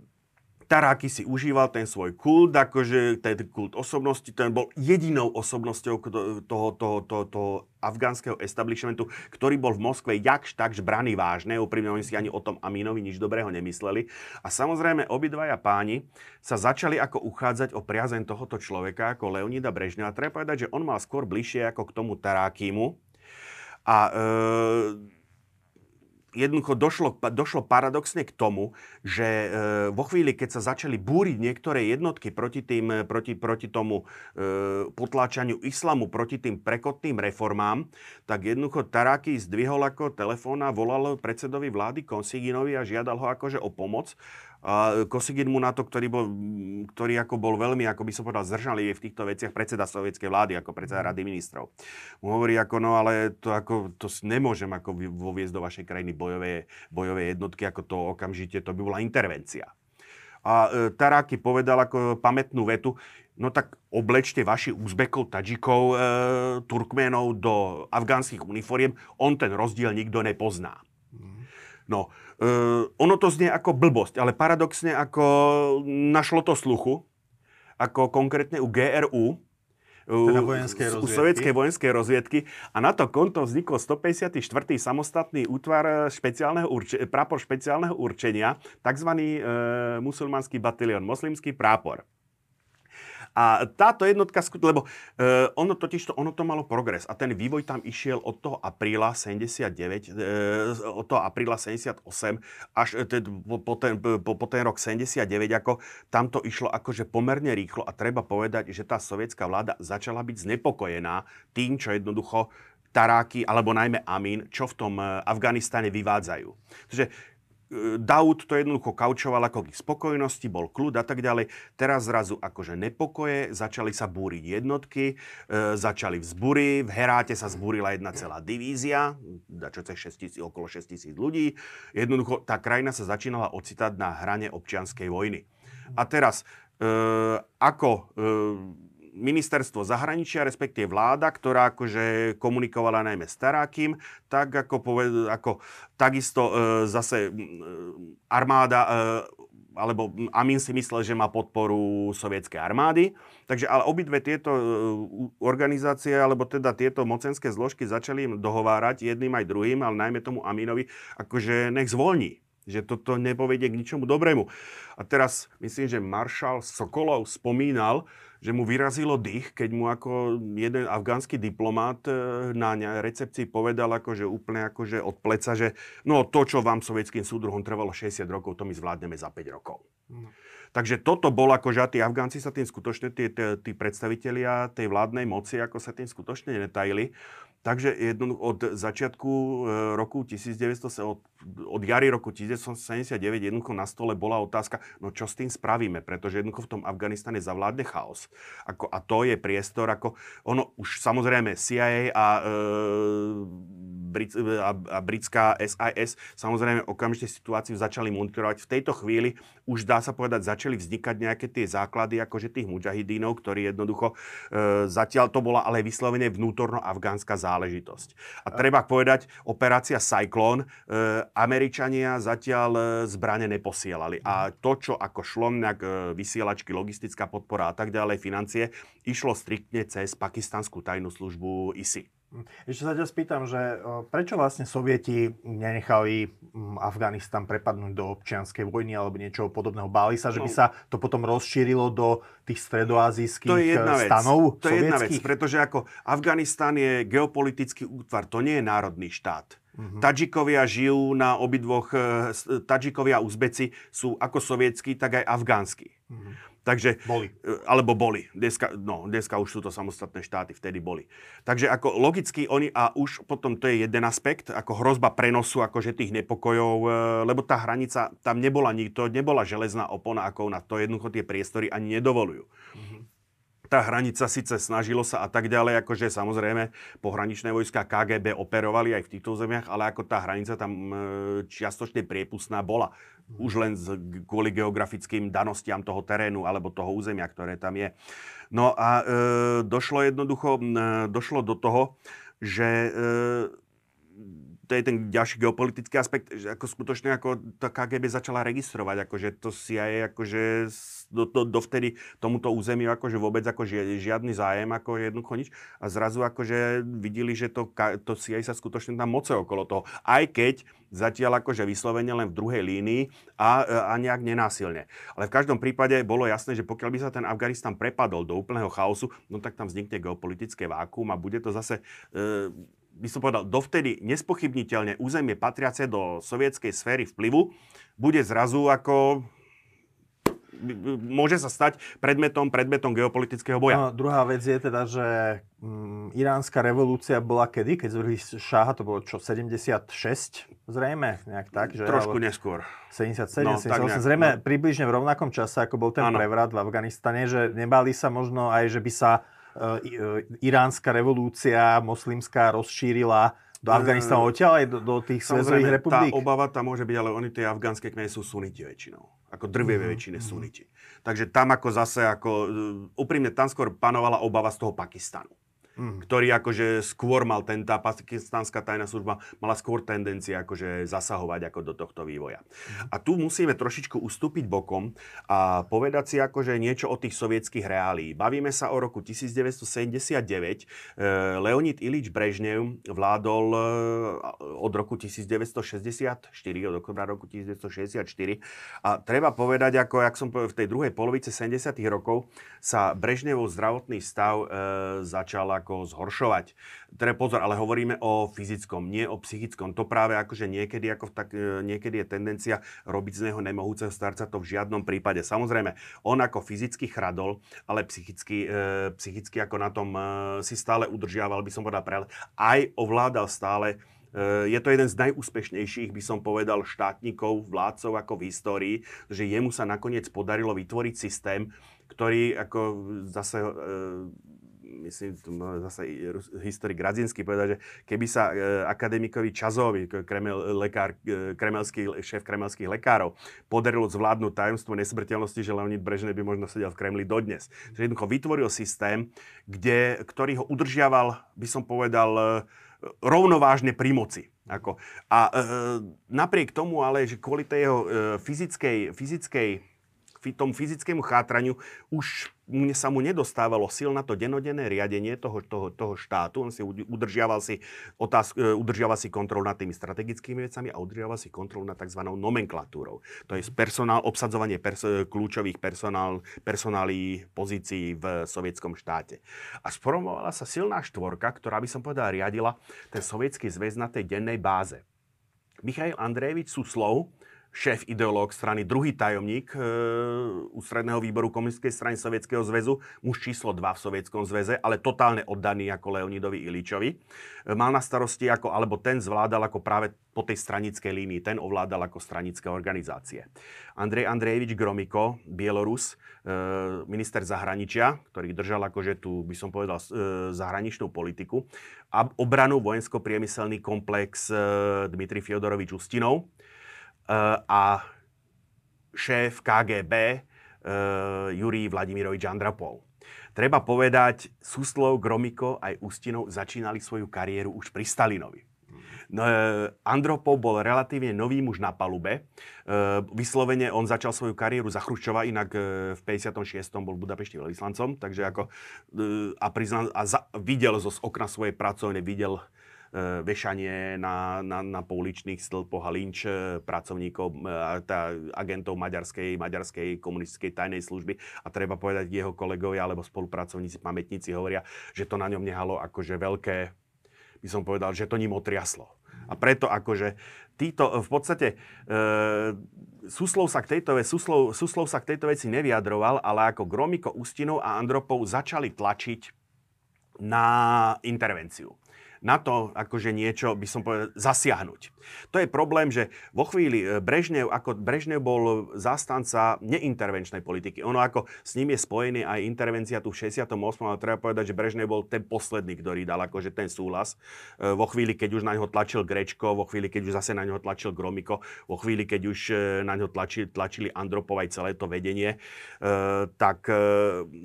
Taráky si užíval ten svoj kult, akože ten kult osobnosti, ten bol jedinou osobnosťou toho, toho, toho, toho afgánskeho establishmentu, ktorý bol v Moskve jakž takž braný vážne, úprimne oni si ani o tom Amínovi nič dobrého nemysleli. A samozrejme obidvaja páni sa začali ako uchádzať o priazeň tohoto človeka, ako Leonida Brežňa. A treba povedať, že on mal skôr bližšie ako k tomu Tarákimu. A e, jednoducho došlo, došlo paradoxne k tomu, že e, vo chvíli, keď sa začali búriť niektoré jednotky proti, tým, proti, proti tomu e, potláčaniu islamu, proti tým prekotným reformám, tak jednoducho Taraki zdvihol ako telefón a volal predsedovi vlády Konsiginovi a žiadal ho akože o pomoc. A Kosigin mu na to, ktorý, bol, ktorý ako bol veľmi, ako by som povedal, zdržalý v týchto veciach predseda sovietskej vlády, ako predseda rady ministrov. Mu hovorí ako, no ale to, ako, to nemôžem ako voviesť do vašej krajiny bojové, bojové jednotky, ako to okamžite, to by bola intervencia. A e, Taráky povedal ako pamätnú vetu, no tak oblečte vaši Uzbekov, Tadžikov, e, Turkménov do afgánskych uniforiem, on ten rozdiel nikto nepozná. No, Uh, ono to znie ako blbosť, ale paradoxne ako našlo to sluchu, ako konkrétne u GRU, teda vojenskej u sovietskej vojenskej rozviedky. A na to konto vznikol 154. samostatný útvar špeciálneho urče- prápor špeciálneho určenia, tzv. E, musulmanský batalion, moslimský prápor. A táto jednotka, lebo uh, ono totiž to, ono to malo progres a ten vývoj tam išiel od toho apríla 79, uh, e, od toho apríla 78 až uh, po, po, ten, po, po ten rok 79, ako tam to išlo akože pomerne rýchlo a treba povedať, že tá sovietská vláda začala byť znepokojená tým, čo jednoducho Taráky, alebo najmä Amin, čo v tom Afganistane vyvádzajú. Takže Daud to jednoducho kaučoval ako k spokojnosti, bol kľud a tak ďalej. Teraz zrazu akože nepokoje, začali sa búriť jednotky, e, začali vzbury, v Heráte sa zbúrila jedna celá divízia, čo cez 6 tisíc, okolo 6 tisíc ľudí. Jednoducho tá krajina sa začínala ocitať na hrane občianskej vojny. A teraz, e, ako e, ministerstvo zahraničia, respektíve vláda, ktorá akože komunikovala najmä s Tarákim, tak ako, poved, ako takisto e, zase e, armáda, e, alebo Amin si myslel, že má podporu sovietskej armády. Takže ale obidve tieto e, organizácie, alebo teda tieto mocenské zložky začali im dohovárať jedným aj druhým, ale najmä tomu Aminovi, akože nech zvolní že toto nepovedie k ničomu dobrému. A teraz myslím, že maršal Sokolov spomínal, že mu vyrazilo dých, keď mu ako jeden afgánsky diplomát e, na recepcii povedal akože úplne akože od pleca, že no to, čo vám sovietským súdruhom trvalo 60 rokov, to my zvládneme za 5 rokov. No. Takže toto bol že tí Afgánci sa tým skutočne, tí, tí, tí predstavitelia tej vládnej moci, ako sa tým skutočne netajili. Takže jedno, od začiatku e, roku 1900, od, od jary roku 1979 jednoducho na stole bola otázka, no čo s tým spravíme, pretože jednoducho v tom Afganistane zavládne chaos. Ako, a to je priestor, ako ono už samozrejme CIA a e, Brit, a, a britská SIS samozrejme okamžite situáciu začali monitorovať. V tejto chvíli už dá sa povedať, začali vznikať nejaké tie základy akože tých mujahidínov, ktorí jednoducho e, zatiaľ to bola ale vyslovene vnútorno-afgánska záležitosť. A treba povedať, operácia Cyclone, e, Američania zatiaľ e, zbrane neposielali. A to, čo ako šlo, nejak e, vysielačky, logistická podpora a tak ďalej, financie, išlo striktne cez pakistanskú tajnú službu ISI. Ešte sa ťa spýtam, že prečo vlastne Sovieti nenechali Afganistan prepadnúť do občianskej vojny alebo niečo podobného? Báli sa, že by no. sa to potom rozšírilo do tých stredoazijských to je jedna vec. stanov To je jedna vec, pretože ako Afganistan je geopolitický útvar, to nie je národný štát. Uh-huh. Tadžikovia žijú na obidvoch, e, Tadžikovia a Uzbeci sú ako sovietskí, tak aj afgánsky. Uh-huh. Takže, boli. E, alebo boli. Dneska, no, dneska už sú to samostatné štáty, vtedy boli. Takže ako logicky oni, a už potom to je jeden aspekt, ako hrozba prenosu akože tých nepokojov, e, lebo tá hranica, tam nebola nikto, nebola železná opona, ako na to jednoducho tie priestory ani nedovolujú. Mm-hmm tá hranica síce snažilo sa a tak ďalej, akože samozrejme pohraničné vojska KGB operovali aj v týchto zemiach, ale ako tá hranica tam e, čiastočne priepustná bola. Už len z, kvôli geografickým danostiam toho terénu alebo toho územia, ktoré tam je. No a e, došlo jednoducho, e, došlo do toho, že e, to je ten ďalší geopolitický aspekt, že ako skutočne ako to KGB začala registrovať, akože to CIA akože do, do, dovtedy tomuto územiu akože vôbec ako žiadny zájem, ako jednoducho nič. A zrazu akože videli, že to, to CIA sa skutočne tam moce okolo toho. Aj keď zatiaľ akože vyslovene len v druhej línii a, a nejak nenásilne. Ale v každom prípade bolo jasné, že pokiaľ by sa ten Afganistan prepadol do úplného chaosu, no tak tam vznikne geopolitické vákuum a bude to zase e, by som povedal, dovtedy nespochybniteľne územie patriace do sovietskej sféry vplyvu, bude zrazu ako môže sa stať predmetom, predmetom geopolitického boja. No, druhá vec je teda, že mm, iránska revolúcia bola kedy? Keď zvrhli šáha, to bolo čo, 76? Zrejme, nejak tak? Že, Trošku neskôr. 77, no, 78, nejak, zrejme no. približne v rovnakom čase, ako bol ten ano. prevrat v Afganistane, že nebali sa možno aj, že by sa iránska revolúcia moslimská rozšírila do Afganistanu odtiaľ aj do, do tých svezových republik? tá obava tam môže byť, ale oni tie afgánske kmene sú suniti väčšinou. Ako drvivé mm-hmm. väčšine suniti. Takže tam ako zase, ako, e, úprimne, tam skôr panovala obava z toho Pakistanu mm. ktorý akože skôr mal ten, tá pakistánska tajná služba mala skôr tendencie akože zasahovať ako do tohto vývoja. Mm. A tu musíme trošičku ustúpiť bokom a povedať si akože niečo o tých sovietských reálií. Bavíme sa o roku 1979. E, Leonid Ilič Brežnev vládol e, od roku 1964, od oktobra roku 1964 a treba povedať, ako jak som povedal, v tej druhej polovice 70. rokov sa Brežnevov zdravotný stav e, začal ako zhoršovať. Teda pozor, ale hovoríme o fyzickom, nie o psychickom. To práve akože niekedy, ako tak, e, niekedy je tendencia robiť z neho nemohúceho starca, to v žiadnom prípade. Samozrejme, on ako fyzicky chradol, ale psychicky, e, psychicky ako na tom e, si stále udržiaval, by som povedal, pre, aj ovládal stále e, je to jeden z najúspešnejších, by som povedal, štátnikov, vládcov ako v histórii, že jemu sa nakoniec podarilo vytvoriť systém, ktorý ako zase e, myslím, zase historik Gradzinsky povedal, že keby sa e, akademikovi Čazovi, kremel, lekár, e, kremelský, šéf kremelských lekárov, podarilo zvládnuť tajomstvo nesmrteľnosti, že Leonid Brežne by možno sedel v Kremli dodnes. Že jednoducho vytvoril systém, kde, ktorý ho udržiaval, by som povedal, e, rovnovážne pri moci. Ako. A e, napriek tomu ale, že kvôli tej jeho e, fyzickej, fyzickej tomu fyzickému chátraniu už sa mu nedostávalo sil na to denodenné riadenie toho, toho, toho štátu. On si udržiaval si, otázku, e, udržiaval si kontrol nad tými strategickými vecami a udržiaval si kontrol nad tzv. nomenklatúrou. To je personál, obsadzovanie perso- kľúčových personál, personálí pozícií v sovietskom štáte. A sformovala sa silná štvorka, ktorá by som povedal riadila ten sovietský zväz na tej dennej báze. Michail Andrejevič Suslov, šéf ideológ strany, druhý tajomník e, ústredného výboru komunistickej strany Sovietskeho zväzu, muž číslo 2 v Sovietskom zväze, ale totálne oddaný ako Leonidovi Iličovi. E, mal na starosti ako, alebo ten zvládal ako práve po tej stranickej línii, ten ovládal ako stranické organizácie. Andrej Andrejevič Gromiko, Bielorus, e, minister zahraničia, ktorý držal akože tu, by som povedal, e, zahraničnú politiku, a obranu vojensko-priemyselný komplex e, Dmitri Fiodorovič Ustinov, a šéf KGB eh, Jurij Vladimirovič Andropov. Treba povedať, Suslov, Gromiko aj Ustinov začínali svoju kariéru už pri Stalinovi. No, eh, Andropov bol relatívne nový muž na palube. Vyslovene on začal svoju kariéru za Chruščova, inak v 56. bol v Budapešti veľvyslancom, takže ako, a, priznal, a za, videl zo okna svojej pracovne, videl vešanie na, na, na pouličných stĺpoch a lynč e, pracovníkov, e, tá, agentov maďarskej, maďarskej komunistickej tajnej služby. A treba povedať, jeho kolegovia alebo spolupracovníci, pamätníci hovoria, že to na ňom nehalo akože veľké, by som povedal, že to ním otriaslo. A preto akože títo v podstate e, Suslov sa, k tejto, Suslov, Suslov sa k tejto veci nevyjadroval, ale ako Gromiko, Ustinov a Andropov začali tlačiť na intervenciu na to akože niečo, by som povedal, zasiahnuť. To je problém, že vo chvíli e, Brežnev, ako Brežnev bol zástanca neintervenčnej politiky. Ono ako s ním je spojený aj intervencia tu v 68. ale treba povedať, že Brežnev bol ten posledný, ktorý dal akože ten súhlas. E, vo chvíli, keď už na ňo tlačil Grečko, vo chvíli, keď už zase na ňo tlačil Gromiko, vo chvíli, keď už e, na ňo tlačili, tlačili Andropov aj celé to vedenie, tak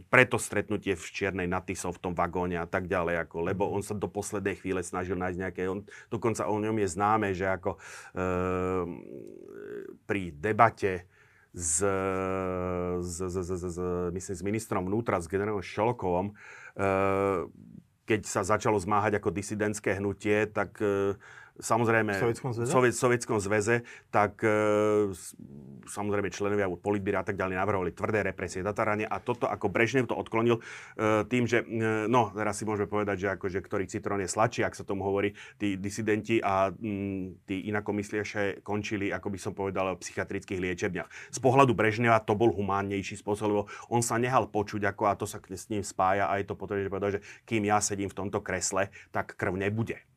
preto stretnutie v Čiernej Natisov v tom vagóne a tak ďalej, ako, lebo on sa do poslednej chvíle chvíle snažil nájsť nejaké, on, dokonca o ňom je známe, že ako e, pri debate s, s, s, s, s, myslím, s ministrom vnútra, s generálom Šolkovom, e, keď sa začalo zmáhať ako disidentské hnutie, tak e, samozrejme v Sovietskom zväze, Soviet, Sovietskom zväze tak e, samozrejme členovia politbíra a tak ďalej navrhovali tvrdé represie, tataranie a toto ako Brežnev to odklonil e, tým, že e, no, teraz si môžeme povedať, že akože ktorý citrón je sladší, ak sa tomu hovorí, tí disidenti a m, tí inakomysliaše končili, ako by som povedal, v psychiatrických liečebniach. Z pohľadu Brežneva to bol humánnejší spôsob, lebo on sa nehal počuť, ako a to sa s ním spája a je to potom, že povedal, že kým ja sedím v tomto kresle, tak krv nebude.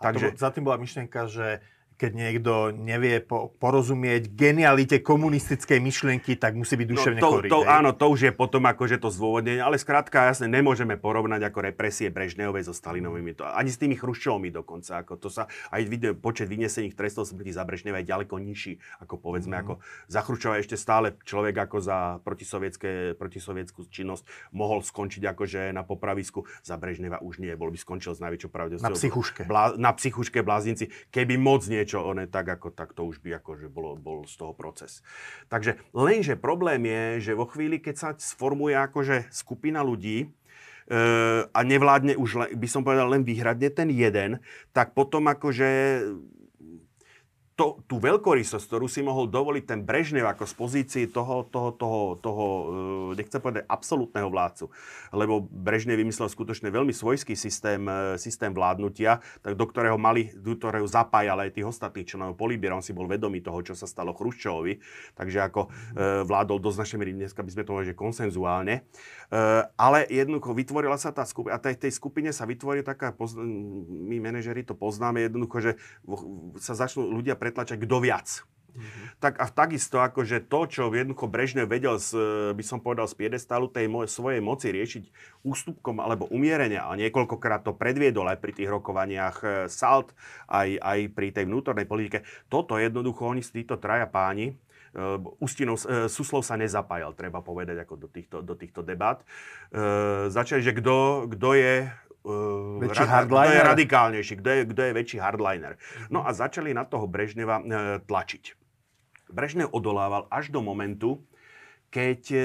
Takže... To, za tým bola myšlienka, že keď niekto nevie po, porozumieť genialite komunistickej myšlienky, tak musí byť duševne no, to, chorý. To, áno, to už je potom akože to zdôvodnenie, ale skrátka jasne nemôžeme porovnať ako represie Brežnevej so Stalinovými, to, ani s tými Chruščovmi dokonca. Ako to sa, aj video, počet vynesených trestov smrti za Brežneva je ďaleko nižší, ako povedzme, mm. ako za Chruščova ešte stále človek ako za protisovietskú činnosť mohol skončiť akože na popravisku, za Brežneva už nie, bol by skončil s najväčšou pravdou. Na psychuške. Blá, na psychuške bláznici, keby moc niečo niečo oné tak, ako tak to už by akože bolo, bol z toho proces. Takže lenže problém je, že vo chvíli, keď sa sformuje akože skupina ľudí, e, a nevládne už, by som povedal, len výhradne ten jeden, tak potom akože to, tú veľkorysosť, ktorú si mohol dovoliť ten Brežnev ako z pozícii toho, toho, toho, toho e, nechcem povedať, absolútneho vládcu. Lebo Brežnev vymyslel skutočne veľmi svojský systém, e, systém vládnutia, tak do ktorého mali, do ktorého zapájal aj tých ostatných členov Polibíra. On si bol vedomý toho, čo sa stalo Chruščovovi. Takže ako e, vládol do značnej miery, dneska by sme to povedali, že konsenzuálne. Ale jednoducho vytvorila sa tá skupina, a tej, tej skupine sa vytvorí taká, my manažeri to poznáme jednoducho, že sa začnú ľudia pre pretlačať kto viac. Mm-hmm. Tak a takisto akože to, čo jednoducho Brežnev vedel, z, by som povedal, z piedestálu tej mo- svojej moci riešiť ústupkom alebo umierenia a niekoľkokrát to predviedol aj pri tých rokovaniach e, SALT, aj, aj pri tej vnútornej politike. Toto jednoducho oni z títo traja páni, uh, Ustinov, uh, Suslov sa nezapájal, treba povedať, ako do týchto, do týchto debát. Uh, začali, že kto je uh, väčší rad, hardliner? kto je radikálnejší, kto je, kto je väčší hardliner. No a začali na toho Brežneva uh, tlačiť. Brežnev odolával až do momentu, keď uh,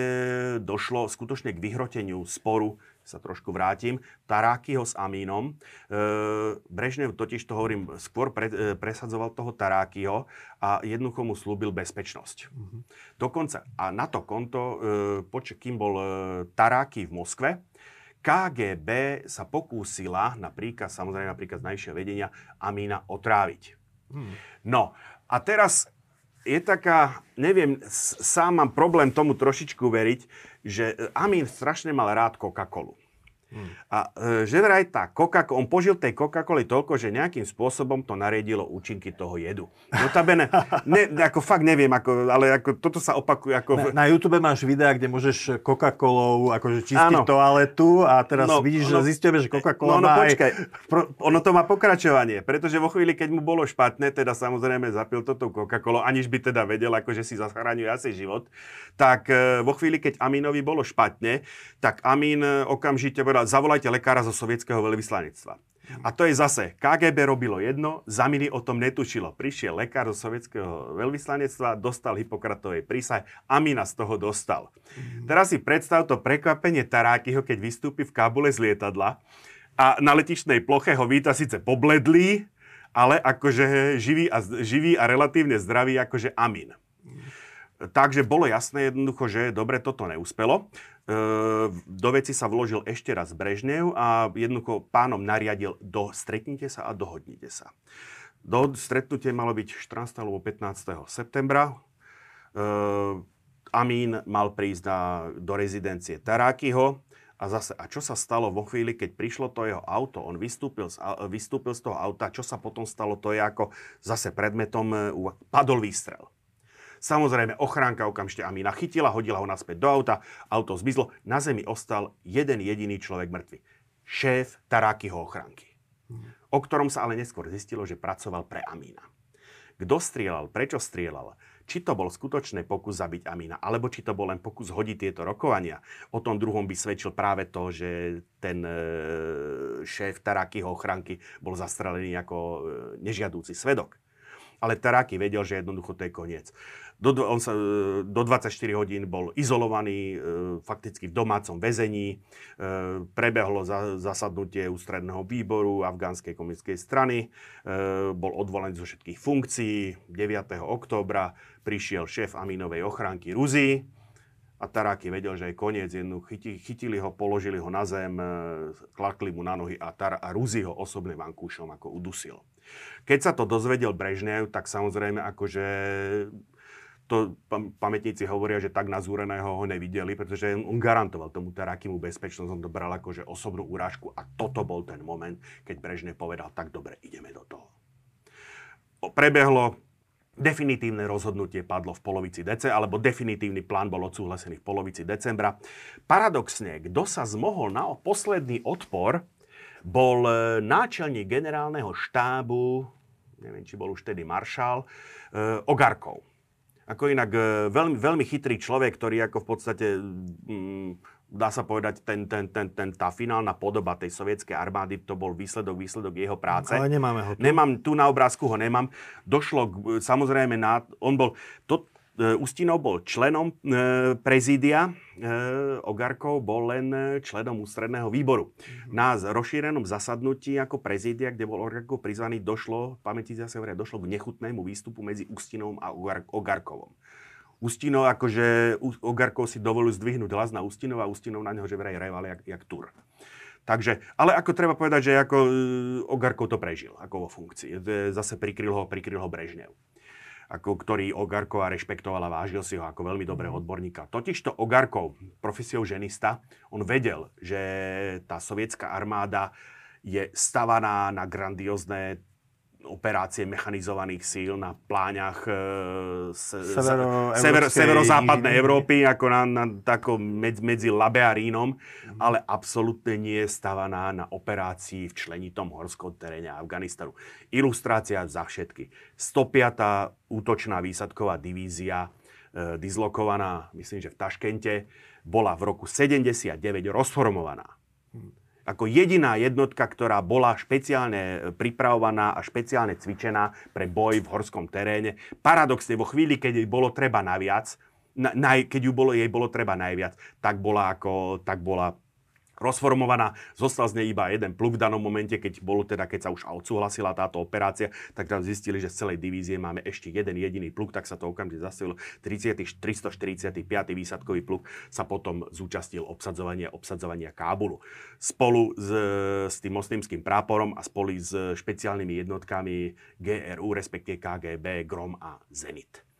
došlo skutočne k vyhroteniu sporu sa trošku vrátim, Tarákyho s Amínom. E, Brežnev totiž to hovorím, skôr pre, e, presadzoval toho Tarákyho a jednoducho mu slúbil bezpečnosť. Mm-hmm. Dokonca, a na to konto, e, poč- kým bol e, Taráky v Moskve, KGB sa pokúsila napríklad, samozrejme napríklad z najvyššieho vedenia, Amína otráviť. Hmm. No a teraz je taká, neviem, sám mám problém tomu trošičku veriť, že Amin strašne mal rád Coca-Colu. Hmm. A e, že vraj tá coca on požil tej Coca-Coly toľko, že nejakým spôsobom to nariedilo účinky toho jedu. Notabene, ne, ako fakt neviem, ako, ale ako, toto sa opakuje. Ako... Na, na YouTube máš videá, kde môžeš Coca-Colou akože čistiť Áno. toaletu a teraz no, vidíš, no, že zistíme, že Coca-Cola no, no, má počkaj, aj... pro, ono to má pokračovanie, pretože vo chvíli, keď mu bolo špatné, teda samozrejme zapil toto Coca-Colou, aniž by teda vedel, akože si zachraňuje asi život, tak e, vo chvíli, keď Aminovi bolo špatne, tak Amin e, okamžite povedal, zavolajte lekára zo sovietského veľvyslanectva. A to je zase, KGB robilo jedno, Zamini o tom netušilo. Prišiel lekár zo sovietského veľvyslanectva, dostal Hippokratovej prísah, Amina z toho dostal. Mm. Teraz si predstav to prekvapenie Tarákyho, keď vystúpi v Kábule z lietadla a na letišnej ploche ho víta síce pobledlý, ale akože živý a, živý a relatívne zdravý akože Amin. Takže bolo jasné jednoducho, že dobre, toto neúspelo. E, do veci sa vložil ešte raz Brežnev a jednoducho pánom nariadil, do, stretnite sa a dohodnite sa. Do, stretnutie malo byť 14. alebo 15. septembra. E, Amín mal prísť na, do rezidencie Tarákyho. A zase, a čo sa stalo vo chvíli, keď prišlo to jeho auto, on vystúpil z, vystúpil z toho auta, čo sa potom stalo, to je ako zase predmetom, e, padol výstrel. Samozrejme, ochránka okamžite Amina chytila, hodila ho naspäť do auta, auto zmizlo, na zemi ostal jeden jediný človek mŕtvy. Šéf Tarákyho ochránky. O ktorom sa ale neskôr zistilo, že pracoval pre Amína. Kto strieľal, prečo strieľal, či to bol skutočný pokus zabiť Amína, alebo či to bol len pokus hodiť tieto rokovania. O tom druhom by svedčil práve to, že ten e, šéf Tarákyho ochránky bol zastrelený ako e, nežiadúci svedok. Ale Taráky vedel, že jednoducho to je koniec. Do, on sa, e, do 24 hodín bol izolovaný, e, fakticky v domácom väzení. E, prebehlo za, zasadnutie ústredného výboru afgánskej komunistickej strany. Bol odvolený zo všetkých funkcií. 9. októbra prišiel šéf Aminovej ochránky Ruzi a Taráky vedel, že je koniec. Jednu chyti, chytili ho, položili ho na zem, klakli mu na nohy a, Tar- a Ruzi ho osobným vankúšom ako udusil. Keď sa to dozvedel Brežnev, tak samozrejme akože to pamätníci hovoria, že tak nazúreného ho nevideli, pretože on garantoval tomu Tarakimu bezpečnosť, on to bral ako že osobnú úrážku a toto bol ten moment, keď Brežne povedal, tak dobre, ideme do toho. Prebehlo Definitívne rozhodnutie padlo v polovici decembra, alebo definitívny plán bol odsúhlasený v polovici decembra. Paradoxne, kto sa zmohol na posledný odpor, bol e, náčelník generálneho štábu, neviem, či bol už tedy maršál, e, Ogarkov. Ako inak e, veľmi, veľmi chytrý človek, ktorý ako v podstate, mm, dá sa povedať, ten, ten, ten, ten, tá finálna podoba tej sovietskej armády, to bol výsledok, výsledok jeho práce. Ale nemáme ho tu. Nemám, tu na obrázku ho nemám. Došlo, k, samozrejme, na, on bol, to, Ustinov bol členom e, prezídia, e, Ogarkov bol len členom ústredného výboru. Mhm. Na rozšírenom zasadnutí ako prezídia, kde bol Ogarkov prizvaný, došlo, pamätíte sa hovoria, došlo k nechutnému výstupu medzi Ustinovom a Ogarkovom. Ustinov, akože Ogarkov si dovolil zdvihnúť hlas na Ustinov a Ustinov na neho že vraj reval jak, jak tur. Takže, ale ako treba povedať, že ako Ogarkov to prežil, ako vo funkcii. Zase prikryl ho, prikryl ho Brežnev ako, ktorý Ogarkova rešpektoval a vážil si ho ako veľmi dobrého mhm. odborníka. Totižto Ogarkov, profesiou ženista, on vedel, že tá sovietská armáda je stavaná na grandiózne operácie mechanizovaných síl na pláňach e, Severo, sever, severozápadnej Európy, ako na, na tako med, medzi Labe a Rínom, mm. ale absolútne nie je stavaná na operácii v členitom horskom teréne Afganistanu. Ilustrácia za všetky. 105. útočná výsadková divízia, e, dislokovaná, myslím, že v Taškente, bola v roku 79 rozformovaná. Ako jediná jednotka, ktorá bola špeciálne e, pripravovaná a špeciálne cvičená pre boj v horskom teréne. Paradoxne, vo chvíli, keď jej bolo treba naviac, na, na, keď ju bolo, jej bolo treba najviac, tak bola, ako, tak bola rozformovaná, zostal z nej iba jeden pluk v danom momente, keď bolo teda, keď sa už odsúhlasila táto operácia, tak tam zistili, že z celej divízie máme ešte jeden jediný pluk, tak sa to okamžite zastavilo. 30, 345. výsadkový pluk sa potom zúčastnil obsadzovania, obsadzovania Kábulu. Spolu s, s tým moslimským práporom a spolu s špeciálnymi jednotkami GRU, respektíve KGB, GROM a Zenit.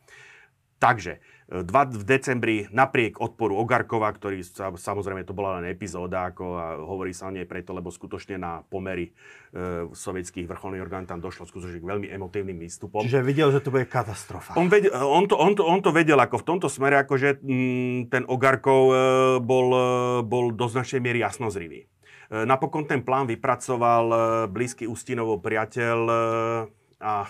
Takže, 2 v decembri napriek odporu Ogarkova, ktorý samozrejme to bola len epizóda, ako a hovorí sa o nej preto, lebo skutočne na pomery e, sovietských vrcholných orgánov tam došlo skutočne k veľmi emotívnym výstupom. Čiže videl, že to bude katastrofa. On, vedel, on, to, on, to, on to vedel ako v tomto smere, akože m, ten Ogarkov e, bol, e, bol do značnej miery jasnozrivý. E, napokon ten plán vypracoval e, blízky Ustinov priateľ e, a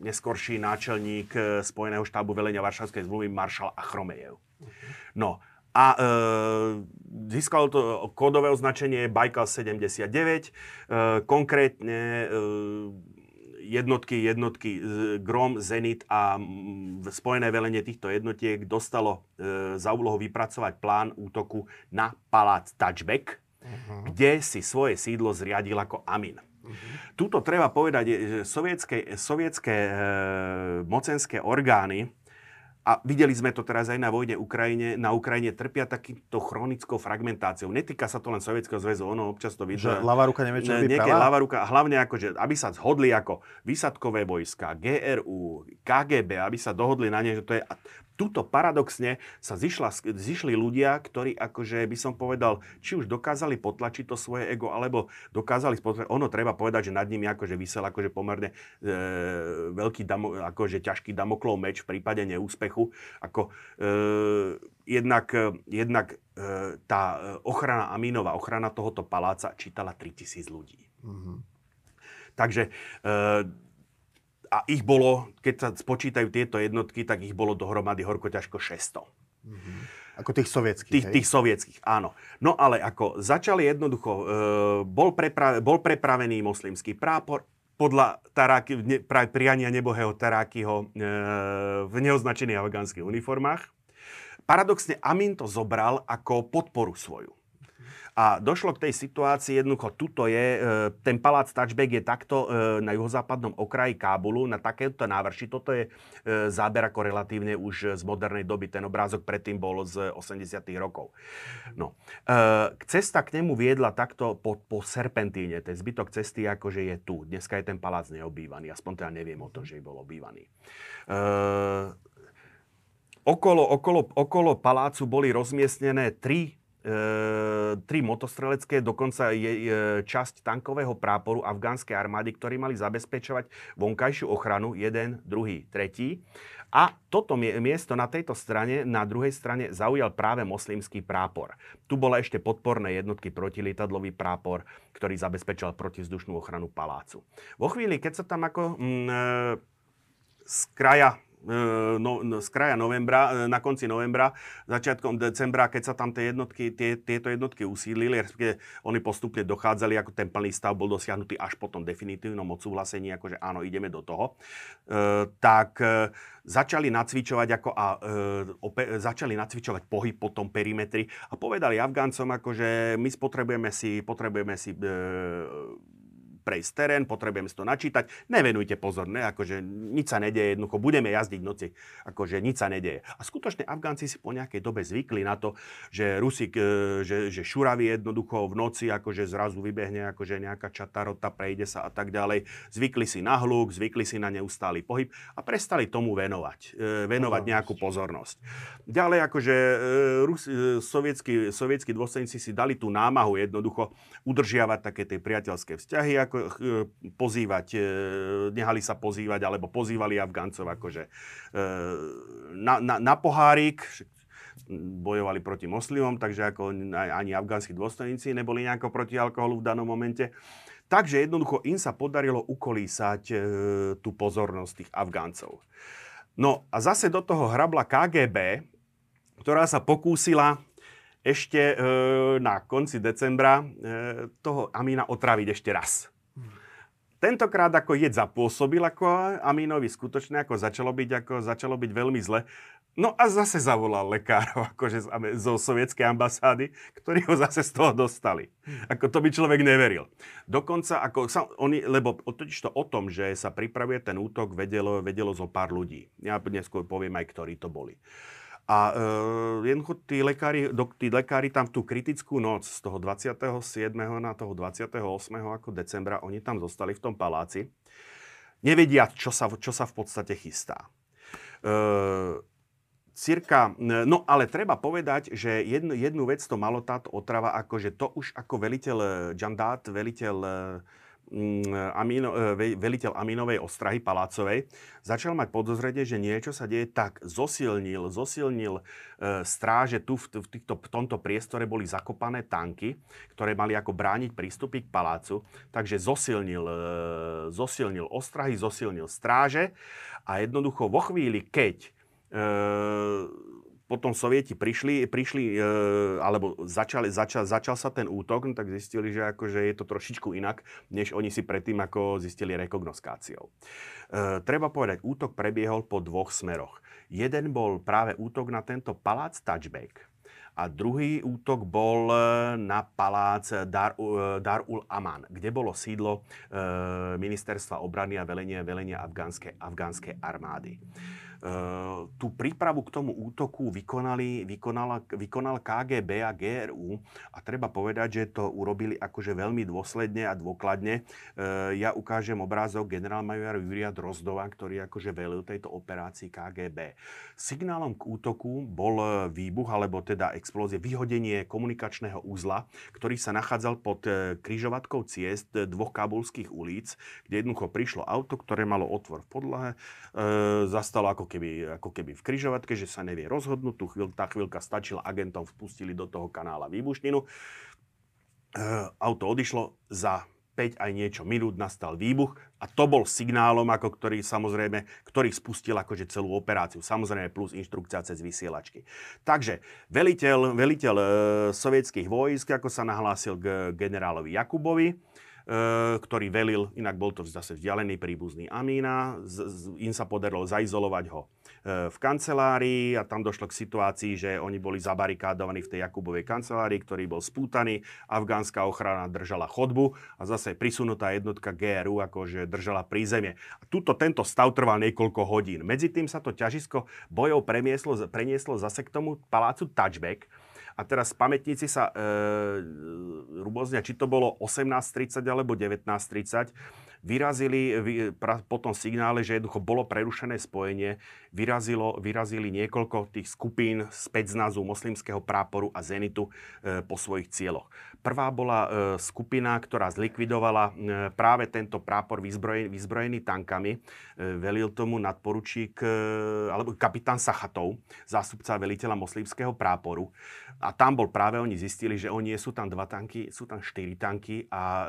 neskorší náčelník e, Spojeného štábu velenia Varšavskej zmluvy maršal Achromejev. No a e, získalo to kódové označenie Baikal 79. E, konkrétne e, jednotky, jednotky Grom, Zenit a spojené velenie týchto jednotiek dostalo e, za úlohu vypracovať plán útoku na palác Touchback, uh-huh. kde si svoje sídlo zriadil ako Amin. Uh-huh. Tuto treba povedať, že sovietské, sovietské e, mocenské orgány, a videli sme to teraz aj na vojne Ukrajine, na Ukrajine trpia takýmto chronickou fragmentáciou. Netýka sa to len Sovietskeho zväzu, ono občas to vidí. Že ľavá ruka nevie, čo ne, ľavá ruka, a hlavne ako, že aby sa zhodli ako výsadkové vojska, GRU, KGB, aby sa dohodli na ne, že to je tuto paradoxne sa zišla, zišli ľudia, ktorí akože by som povedal, či už dokázali potlačiť to svoje ego, alebo dokázali spotlačiť, ono treba povedať, že nad nimi akože vysel akože pomerne e, veľký, damo, akože ťažký damoklov meč v prípade neúspechu. Ako, e, jednak jednak e, tá ochrana Amínova, ochrana tohoto paláca čítala 3000 ľudí. Mm-hmm. Takže e, a ich bolo, keď sa spočítajú tieto jednotky, tak ich bolo dohromady horko ťažko 600. Mm-hmm. Ako tých sovietských, Tých, tých sovietských, áno. No ale ako začali jednoducho, e, bol, prepra- bol prepravený moslimský prápor, podľa taráky, ne, priania nebohého Tarákyho e, v neoznačených afgánskych uniformách. Paradoxne Amin to zobral ako podporu svoju. A došlo k tej situácii, jednoducho tuto je, e, ten palác Touchback je takto e, na juhozápadnom okraji Kábulu, na takéto návrši. Toto je e, záber ako relatívne už z modernej doby. Ten obrázok predtým bol z 80 rokov. No. Cesta k nemu viedla takto po, po serpentíne. Ten zbytok cesty akože je tu. Dneska je ten palác neobývaný. Aspoň teda neviem o tom, že bol obývaný. Okolo, okolo, okolo palácu boli rozmiestnené tri tri motostrelecké, dokonca je e, časť tankového práporu afgánskej armády, ktorí mali zabezpečovať vonkajšiu ochranu, jeden, druhý, tretí. A toto miesto na tejto strane, na druhej strane zaujal práve moslimský prápor. Tu bola ešte podporné jednotky protilietadlový prápor, ktorý zabezpečoval protizdušnú ochranu palácu. Vo chvíli, keď sa tam ako mm, e, z kraja E, no, no, z kraja novembra, e, na konci novembra, začiatkom decembra, keď sa tam tie jednotky, tie, tieto jednotky usídlili, respektíve oni postupne dochádzali, ako ten plný stav bol dosiahnutý až po tom definitívnom odsúhlasení, akože áno, ideme do toho, e, tak e, začali nacvičovať ako a e, začali nacvičovať pohyb po tom perimetri a povedali Afgáncom, akože my potrebujeme si, potrebujeme si e, prejsť terén, potrebujem si to načítať. Nevenujte pozor, ne, akože nič sa nedeje, jednoducho budeme jazdiť noci, akože nič sa nedeje. A skutočne Afgánci si po nejakej dobe zvykli na to, že Rusik, e, že, že šuraví jednoducho v noci, akože zrazu vybehne akože nejaká čatarota, prejde sa a tak ďalej. Zvykli si na hluk, zvykli si na neustály pohyb a prestali tomu venovať, e, venovať nejakú pozornosť. Ďalej akože e, Rus, sovietskí, sovietskí dôstojníci si dali tú námahu jednoducho udržiavať také tie priateľské vzťahy, ako e, pozývať, e, nehali sa pozývať, alebo pozývali Afgáncov akože e, na, na, na pohárik, bojovali proti moslimom, takže ako ani afgánsky dôstojníci neboli nejako proti alkoholu v danom momente. Takže jednoducho im sa podarilo ukolísať e, tú pozornosť tých Afgáncov. No a zase do toho hrabla KGB, ktorá sa pokúsila ešte e, na konci decembra e, toho Amína otraviť ešte raz. Tentokrát ako jed zapôsobil ako Amínovi skutočne, ako začalo byť, ako začalo byť veľmi zle. No a zase zavolal lekárov akože zo sovietskej ambasády, ktorí ho zase z toho dostali. Ako to by človek neveril. Dokonca, ako sa, oni, lebo totiž to o tom, že sa pripravuje ten útok, vedelo, vedelo zo pár ľudí. Ja neskôr poviem aj, ktorí to boli. A e, jednoducho tí lekári, tí lekári tam tú kritickú noc z toho 27. na toho 28. ako decembra, oni tam zostali v tom paláci, nevedia, čo sa, čo sa v podstate chystá. E, cirka, no ale treba povedať, že jednu, jednu vec to malo táto otrava, akože to už ako veliteľ Jandát, veliteľ Mm, amino, e, veliteľ Aminovej ostrahy palácovej, začal mať podozrenie, že niečo sa deje tak. Zosilnil, zosilnil e, stráže tu v, týchto, v tomto priestore boli zakopané tanky, ktoré mali ako brániť prístupy k palácu. Takže zosilnil, zosilnil ostrahy, zosilnil stráže a jednoducho vo chvíli, keď potom sovieti prišli, prišli e, alebo začali, začal, začal sa ten útok, no tak zistili, že akože je to trošičku inak, než oni si predtým ako zistili rekognoskáciou. E, treba povedať, útok prebiehol po dvoch smeroch. Jeden bol práve útok na tento palác Touchback, a druhý útok bol e, na palác Dar, e, Darul Aman, kde bolo sídlo e, ministerstva obrany a velenia, velenia afgánskej armády. Eh, tú prípravu k tomu útoku vykonali, vykonala, vykonal KGB a GRU a treba povedať, že to urobili akože veľmi dôsledne a dôkladne. Eh, ja ukážem obrázok generálmajora Júria Drozdova, ktorý akože velil tejto operácii KGB. Signálom k útoku bol eh, výbuch, alebo teda explózie, vyhodenie komunikačného úzla, ktorý sa nachádzal pod križovatkou ciest dvoch kabulských ulic, kde jednoducho prišlo auto, ktoré malo otvor v podlahe, e, zastalo ako keby, ako keby v kryžovatke, že sa nevie rozhodnúť. Tu chvíľ, tá chvíľka stačila, agentom vpustili do toho kanála výbušninu. E, auto odišlo, za 5 aj niečo minút nastal výbuch a to bol signálom, ako ktorý samozrejme, ktorý spustil akože celú operáciu. Samozrejme plus inštrukcia cez vysielačky. Takže veliteľ, veliteľ e, sovietských vojsk, ako sa nahlásil k generálovi Jakubovi, ktorý velil, inak bol to zase vzdialený príbuzný Amína, z, z, im sa podarilo zaizolovať ho e, v kancelárii a tam došlo k situácii, že oni boli zabarikádovaní v tej Jakubovej kancelárii, ktorý bol spútaný, afgánska ochrana držala chodbu a zase prisunutá jednotka GRU akože držala prízemie. A tuto tento stav trval niekoľko hodín. Medzi tým sa to ťažisko bojov premieslo, prenieslo zase k tomu palácu Touchback, a teraz pamätníci sa e, rôznia, či to bolo 18.30 alebo 19.30, vyrazili vy, pra, po tom signále, že jednoducho bolo prerušené spojenie, vyrazilo, vyrazili niekoľko tých skupín specnazu moslimského práporu a Zenitu e, po svojich cieľoch. Prvá bola e, skupina, ktorá zlikvidovala e, práve tento prápor vyzbrojený, vyzbrojený tankami. E, velil tomu nadporučík, e, alebo kapitán Sachatov, zástupca veliteľa moslimského práporu. A tam bol práve, oni zistili, že oni sú tam dva tanky, sú tam štyri tanky a e,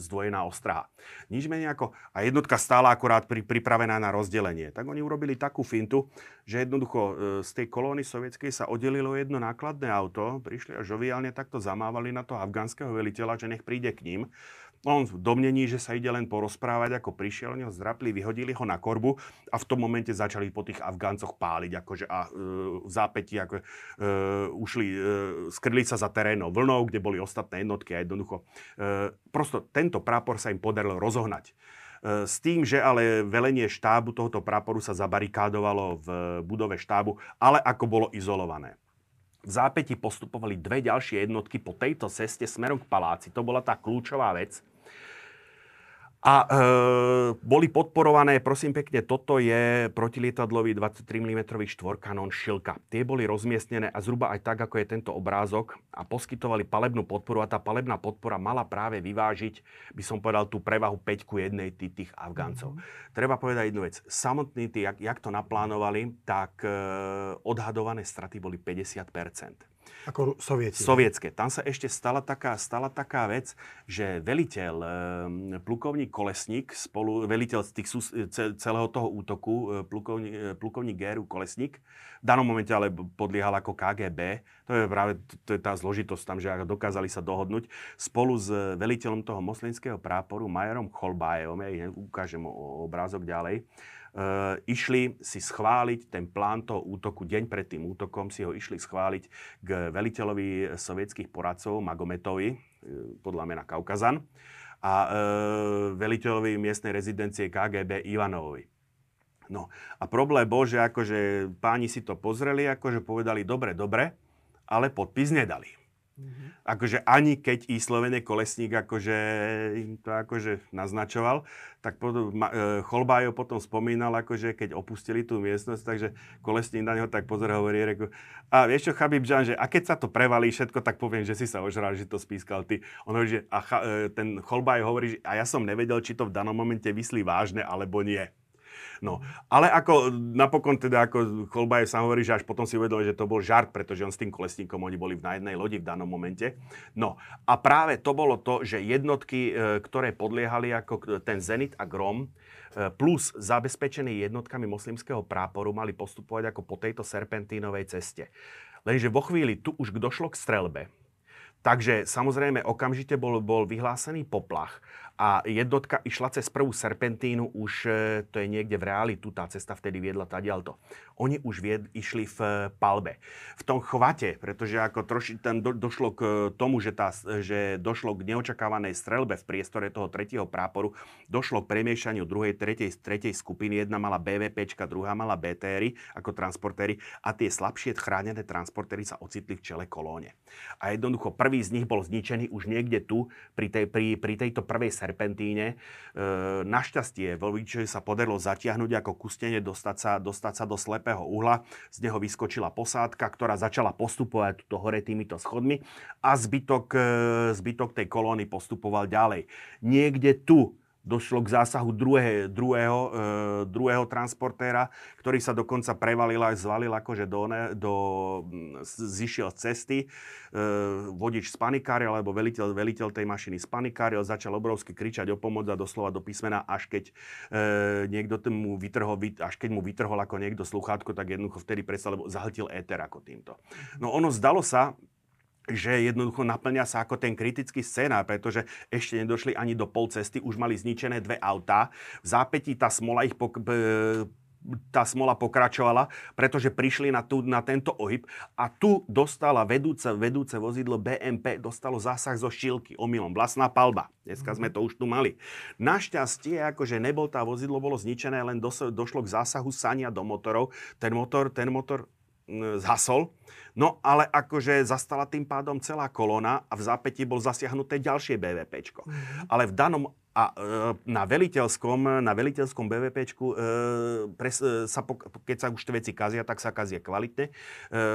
zdvojená ostraha. Nič menej ako, a jednotka stála akorát pri, pripravená na rozdelenie. Tak oni urobili takú fintu, že jednoducho e, z tej kolóny sovietskej sa oddelilo jedno nákladné auto, prišli a žoviálne takto zamávali na to afgánskeho veliteľa, že nech príde k ním. On v domnení, že sa ide len porozprávať, ako prišiel, oni ho zdrapli, vyhodili ho na korbu a v tom momente začali po tých Afgáncoch páliť, akože a e, v zápäti ako, e, ušli, e, skrli sa za terénou vlnou, kde boli ostatné jednotky a jednoducho. E, prosto tento prápor sa im podarilo rozohnať. E, s tým, že ale velenie štábu tohoto práporu sa zabarikádovalo v budove štábu, ale ako bolo izolované. V zápäti postupovali dve ďalšie jednotky po tejto ceste smerom k paláci. To bola tá kľúčová vec a e, boli podporované, prosím pekne, toto je protilietadlový 23 mm štvorkanón Šilka. Tie boli rozmiestnené a zhruba aj tak, ako je tento obrázok a poskytovali palebnú podporu a tá palebná podpora mala práve vyvážiť, by som povedal, tú prevahu 5 ku 1 tých Afgáncov. Mm-hmm. Treba povedať jednu vec. Samotní tí, jak, jak to naplánovali, tak e, odhadované straty boli 50 ako sovieti. Sovietské. Tam sa ešte stala taká, stala taká vec, že veliteľ, e, plukovník Kolesník, spolu, veliteľ z tých, celého toho útoku, e, plukovník, e, plukovník Géru Kolesník, v danom momente ale podliehal ako KGB. To je práve to je tá zložitosť tam, že dokázali sa dohodnúť. Spolu s veliteľom toho moslimského práporu, majorom Cholbájom, ja ukážem obrázok ďalej, išli si schváliť ten plán toho útoku, deň pred tým útokom si ho išli schváliť k veliteľovi sovietských poradcov Magometovi, uh, podľa mena Kaukazan, a uh, veliteľovi miestnej rezidencie KGB Ivanovovi. No a problém bol, že akože páni si to pozreli, akože povedali dobre, dobre, ale podpis nedali. Akože ani keď i Slovene Kolesník akože im to akože naznačoval, tak potom, e, Cholbájo potom spomínal, akože keď opustili tú miestnosť, takže Kolesník na neho tak pozor hovorí, reku, a vieš čo, Chabib Žan, že a keď sa to prevalí všetko, tak poviem, že si sa ožral, že to spískal ty. On hovorí, že a e, ten Cholbájo hovorí, že a ja som nevedel, či to v danom momente myslí vážne, alebo nie. No, ale ako napokon teda, ako Cholbajev sa hovorí, že až potom si uvedomil, že to bol žart, pretože on s tým kolesníkom, oni boli na jednej lodi v danom momente. No, a práve to bolo to, že jednotky, e, ktoré podliehali ako ten Zenit a Grom, e, plus zabezpečené jednotkami moslimského práporu mali postupovať ako po tejto serpentínovej ceste. Lenže vo chvíli tu už došlo k strelbe, Takže samozrejme okamžite bol, bol vyhlásený poplach a jednotka išla cez prvú serpentínu, už e, to je niekde v reáli, tu tá cesta vtedy viedla tadialto. Oni už vied, išli v e, palbe. V tom chvate, pretože ako troši, tam do, došlo k tomu, že, tá, že došlo k neočakávanej strelbe v priestore toho tretieho práporu, došlo k premiešaniu druhej, tretej, tretej skupiny. Jedna mala BVPčka, druhá mala BTR ako transportéry a tie slabšie chránené transportéry sa ocitli v čele kolóne. A jednoducho prvý z nich bol zničený už niekde tu, pri, tej, pri, pri tejto prvej serpentíne serpentíne. E, našťastie Vlvičovi sa podarilo zatiahnuť ako kustenie, dostať sa, dostať sa do slepého uhla. Z neho vyskočila posádka, ktorá začala postupovať tuto hore týmito schodmi a zbytok, e, zbytok tej kolóny postupoval ďalej. Niekde tu došlo k zásahu druhé, druhého, e, druhého transportéra, ktorý sa dokonca prevalil aj zvalil akože do, ne, do zišiel z cesty. E, vodič spanikáril, alebo veliteľ, veliteľ tej mašiny spanikáril, začal obrovsky kričať o pomoc a doslova do písmena, až keď e, niekto mu vytrhol, až keď mu vytrhol ako niekto sluchátko, tak jednoducho vtedy predsa, lebo zahltil éter ako týmto. No ono zdalo sa, že jednoducho naplňa sa ako ten kritický scénár, pretože ešte nedošli ani do pol cesty, už mali zničené dve autá. V zápätí tá smola ich pok- tá smola pokračovala, pretože prišli na, tú, na tento ohyb a tu dostala vedúce, vedúce vozidlo BMP, dostalo zásah zo šílky, omylom, vlastná palba. Dneska sme to už tu mali. Našťastie, akože nebol tá vozidlo, bolo zničené, len došlo k zásahu sania do motorov. Ten motor, ten motor zhasol. No ale akože zastala tým pádom celá kolóna a v zápätí bol zasiahnuté ďalšie BVPčko. Mm-hmm. Ale v danom a e, na veliteľskom, na veliteľskom BVPčku, e, pres, e, sa, keď sa už tie veci kazia, tak sa kazia kvalitne,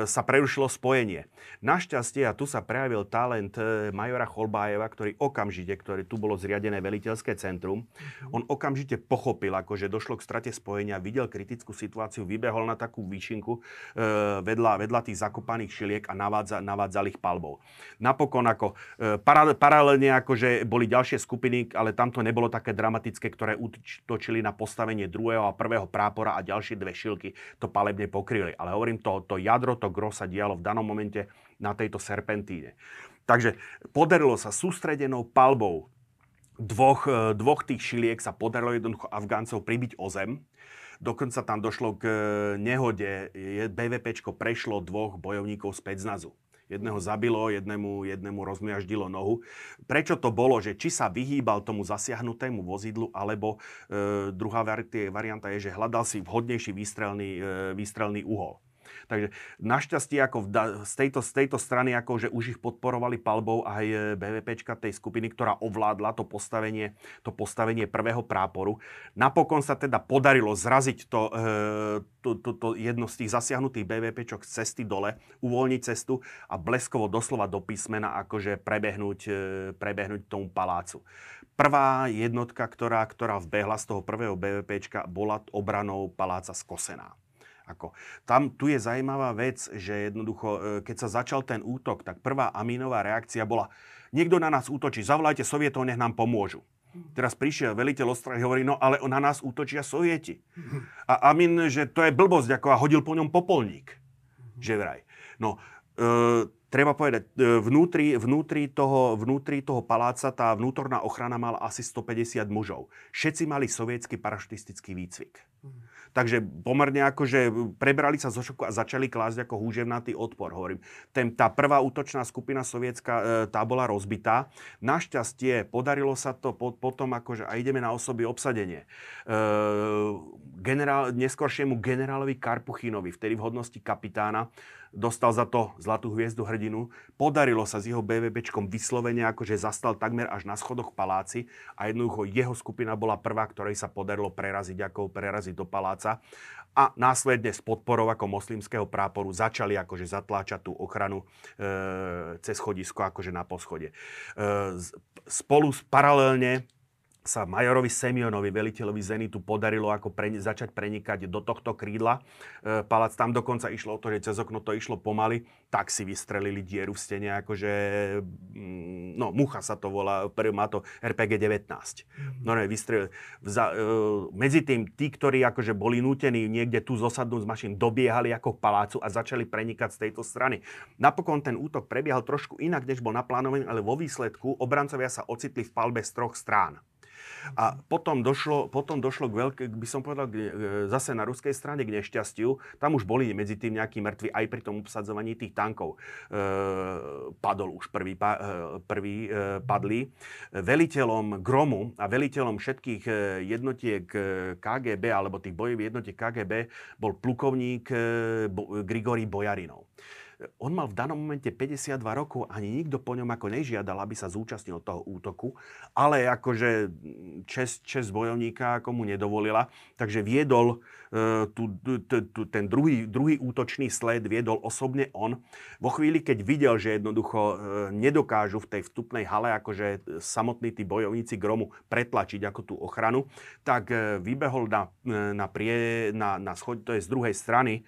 sa prerušilo spojenie. Našťastie, a tu sa prejavil talent majora Cholbájeva, ktorý okamžite, ktorý tu bolo zriadené veliteľské centrum, mm-hmm. on okamžite pochopil, ako že došlo k strate spojenia, videl kritickú situáciu, vybehol na takú výšinku vedľa, vedľa tých zakopaných šiliek a navádza, navádzal ich palbou. Napokon ako paralelne akože boli ďalšie skupiny, ale tam tam to nebolo také dramatické, ktoré útočili na postavenie druhého a prvého prápora a ďalšie dve šilky to palebne pokryli. Ale hovorím, to, to jadro, to gro sa dialo v danom momente na tejto serpentíne. Takže podarilo sa sústredenou palbou dvoch, e, dvoch tých šiliek sa podarilo jednoducho Afgáncov pribiť o zem. Dokonca tam došlo k e, nehode. BVPčko prešlo dvoch bojovníkov z Pecnazu jedného zabilo, jednému, jednému rozmiaždilo nohu. Prečo to bolo, že či sa vyhýbal tomu zasiahnutému vozidlu, alebo e, druhá varianta je, že hľadal si vhodnejší výstrelný, e, výstrelný uhol. Takže našťastie ako v, z, tejto, z tejto strany ako, že už ich podporovali palbou aj e, BVPčka tej skupiny, ktorá ovládla to postavenie, to postavenie prvého práporu. Napokon sa teda podarilo zraziť to, e, to, to, to jedno z tých zasiahnutých BVPčok z cesty dole, uvoľniť cestu a bleskovo doslova do písmena akože prebehnúť, e, prebehnúť tomu palácu. Prvá jednotka, ktorá, ktorá vbehla z toho prvého BVPčka, bola obranou paláca skosená. Ako, tam tu je zaujímavá vec, že jednoducho, e, keď sa začal ten útok, tak prvá amínová reakcia bola, niekto na nás útočí, zavolajte Sovietov, nech nám pomôžu. Teraz prišiel veliteľ ostrahy hovorí, no ale na nás útočia Sovieti. A Amin, že to je blbosť, ako a hodil po ňom popolník. Že vraj. No, e, treba povedať, e, vnútri, vnútri, toho, vnútri toho paláca tá vnútorná ochrana mala asi 150 mužov. Všetci mali sovietský parašutistický výcvik. Takže pomerne akože prebrali sa zo šoku a začali klásť ako húževnatý odpor. Hovorím, ten, tá prvá útočná skupina sovietská, e, tá bola rozbitá. Našťastie podarilo sa to po, potom akože a ideme na osoby obsadenie. E, generál, neskoršiemu generálovi Karpuchinovi, vtedy v hodnosti kapitána, dostal za to zlatú hviezdu hrdinu. Podarilo sa s jeho BVBčkom vyslovene, akože zastal takmer až na schodoch paláci a jednoducho jeho skupina bola prvá, ktorej sa podarilo preraziť, ako preraziť do paláca a následne s podporou ako moslimského práporu začali akože zatláčať tú ochranu e, cez schodisko akože na poschode. E, spolu paralelne sa majorovi Semionovi, veliteľovi Zenitu, podarilo ako pre, začať prenikať do tohto krídla. E, palác tam dokonca išlo o to, že cez okno to išlo pomaly, tak si vystrelili dieru v stene, akože, mm, no, Mucha sa to volá, má to RPG 19. No ne, vystrelili. Za, e, medzi tým, tí, ktorí akože boli nútení niekde tu zosadnúť z mašín, dobiehali ako k palácu a začali prenikať z tejto strany. Napokon ten útok prebiehal trošku inak, než bol naplánovaný, ale vo výsledku obrancovia sa ocitli v palbe z troch strán. A potom došlo, potom došlo k veľké, by som povedal, e, zase na ruskej strane k nešťastiu. Tam už boli medzi tým nejakí mŕtvi aj pri tom obsadzovaní tých tankov. E, padol už prvý, pa, e, prvý e, padli. Veliteľom Gromu a veliteľom všetkých e, jednotiek KGB alebo tých bojových jednotiek KGB bol plukovník Bo, Grigori Bojarinov. On mal v danom momente 52 rokov, ani nikto po ňom ako nežiadal, aby sa zúčastnil toho útoku, ale akože čest, čest bojovníka ako mu nedovolila, takže viedol uh, tu, tu, ten druhý, druhý útočný sled, viedol osobne on. Vo chvíli, keď videl, že jednoducho uh, nedokážu v tej vstupnej hale akože samotní tí bojovníci Gromu pretlačiť ako tú ochranu, tak uh, vybehol na, na, prie, na, na schod, to je z druhej strany,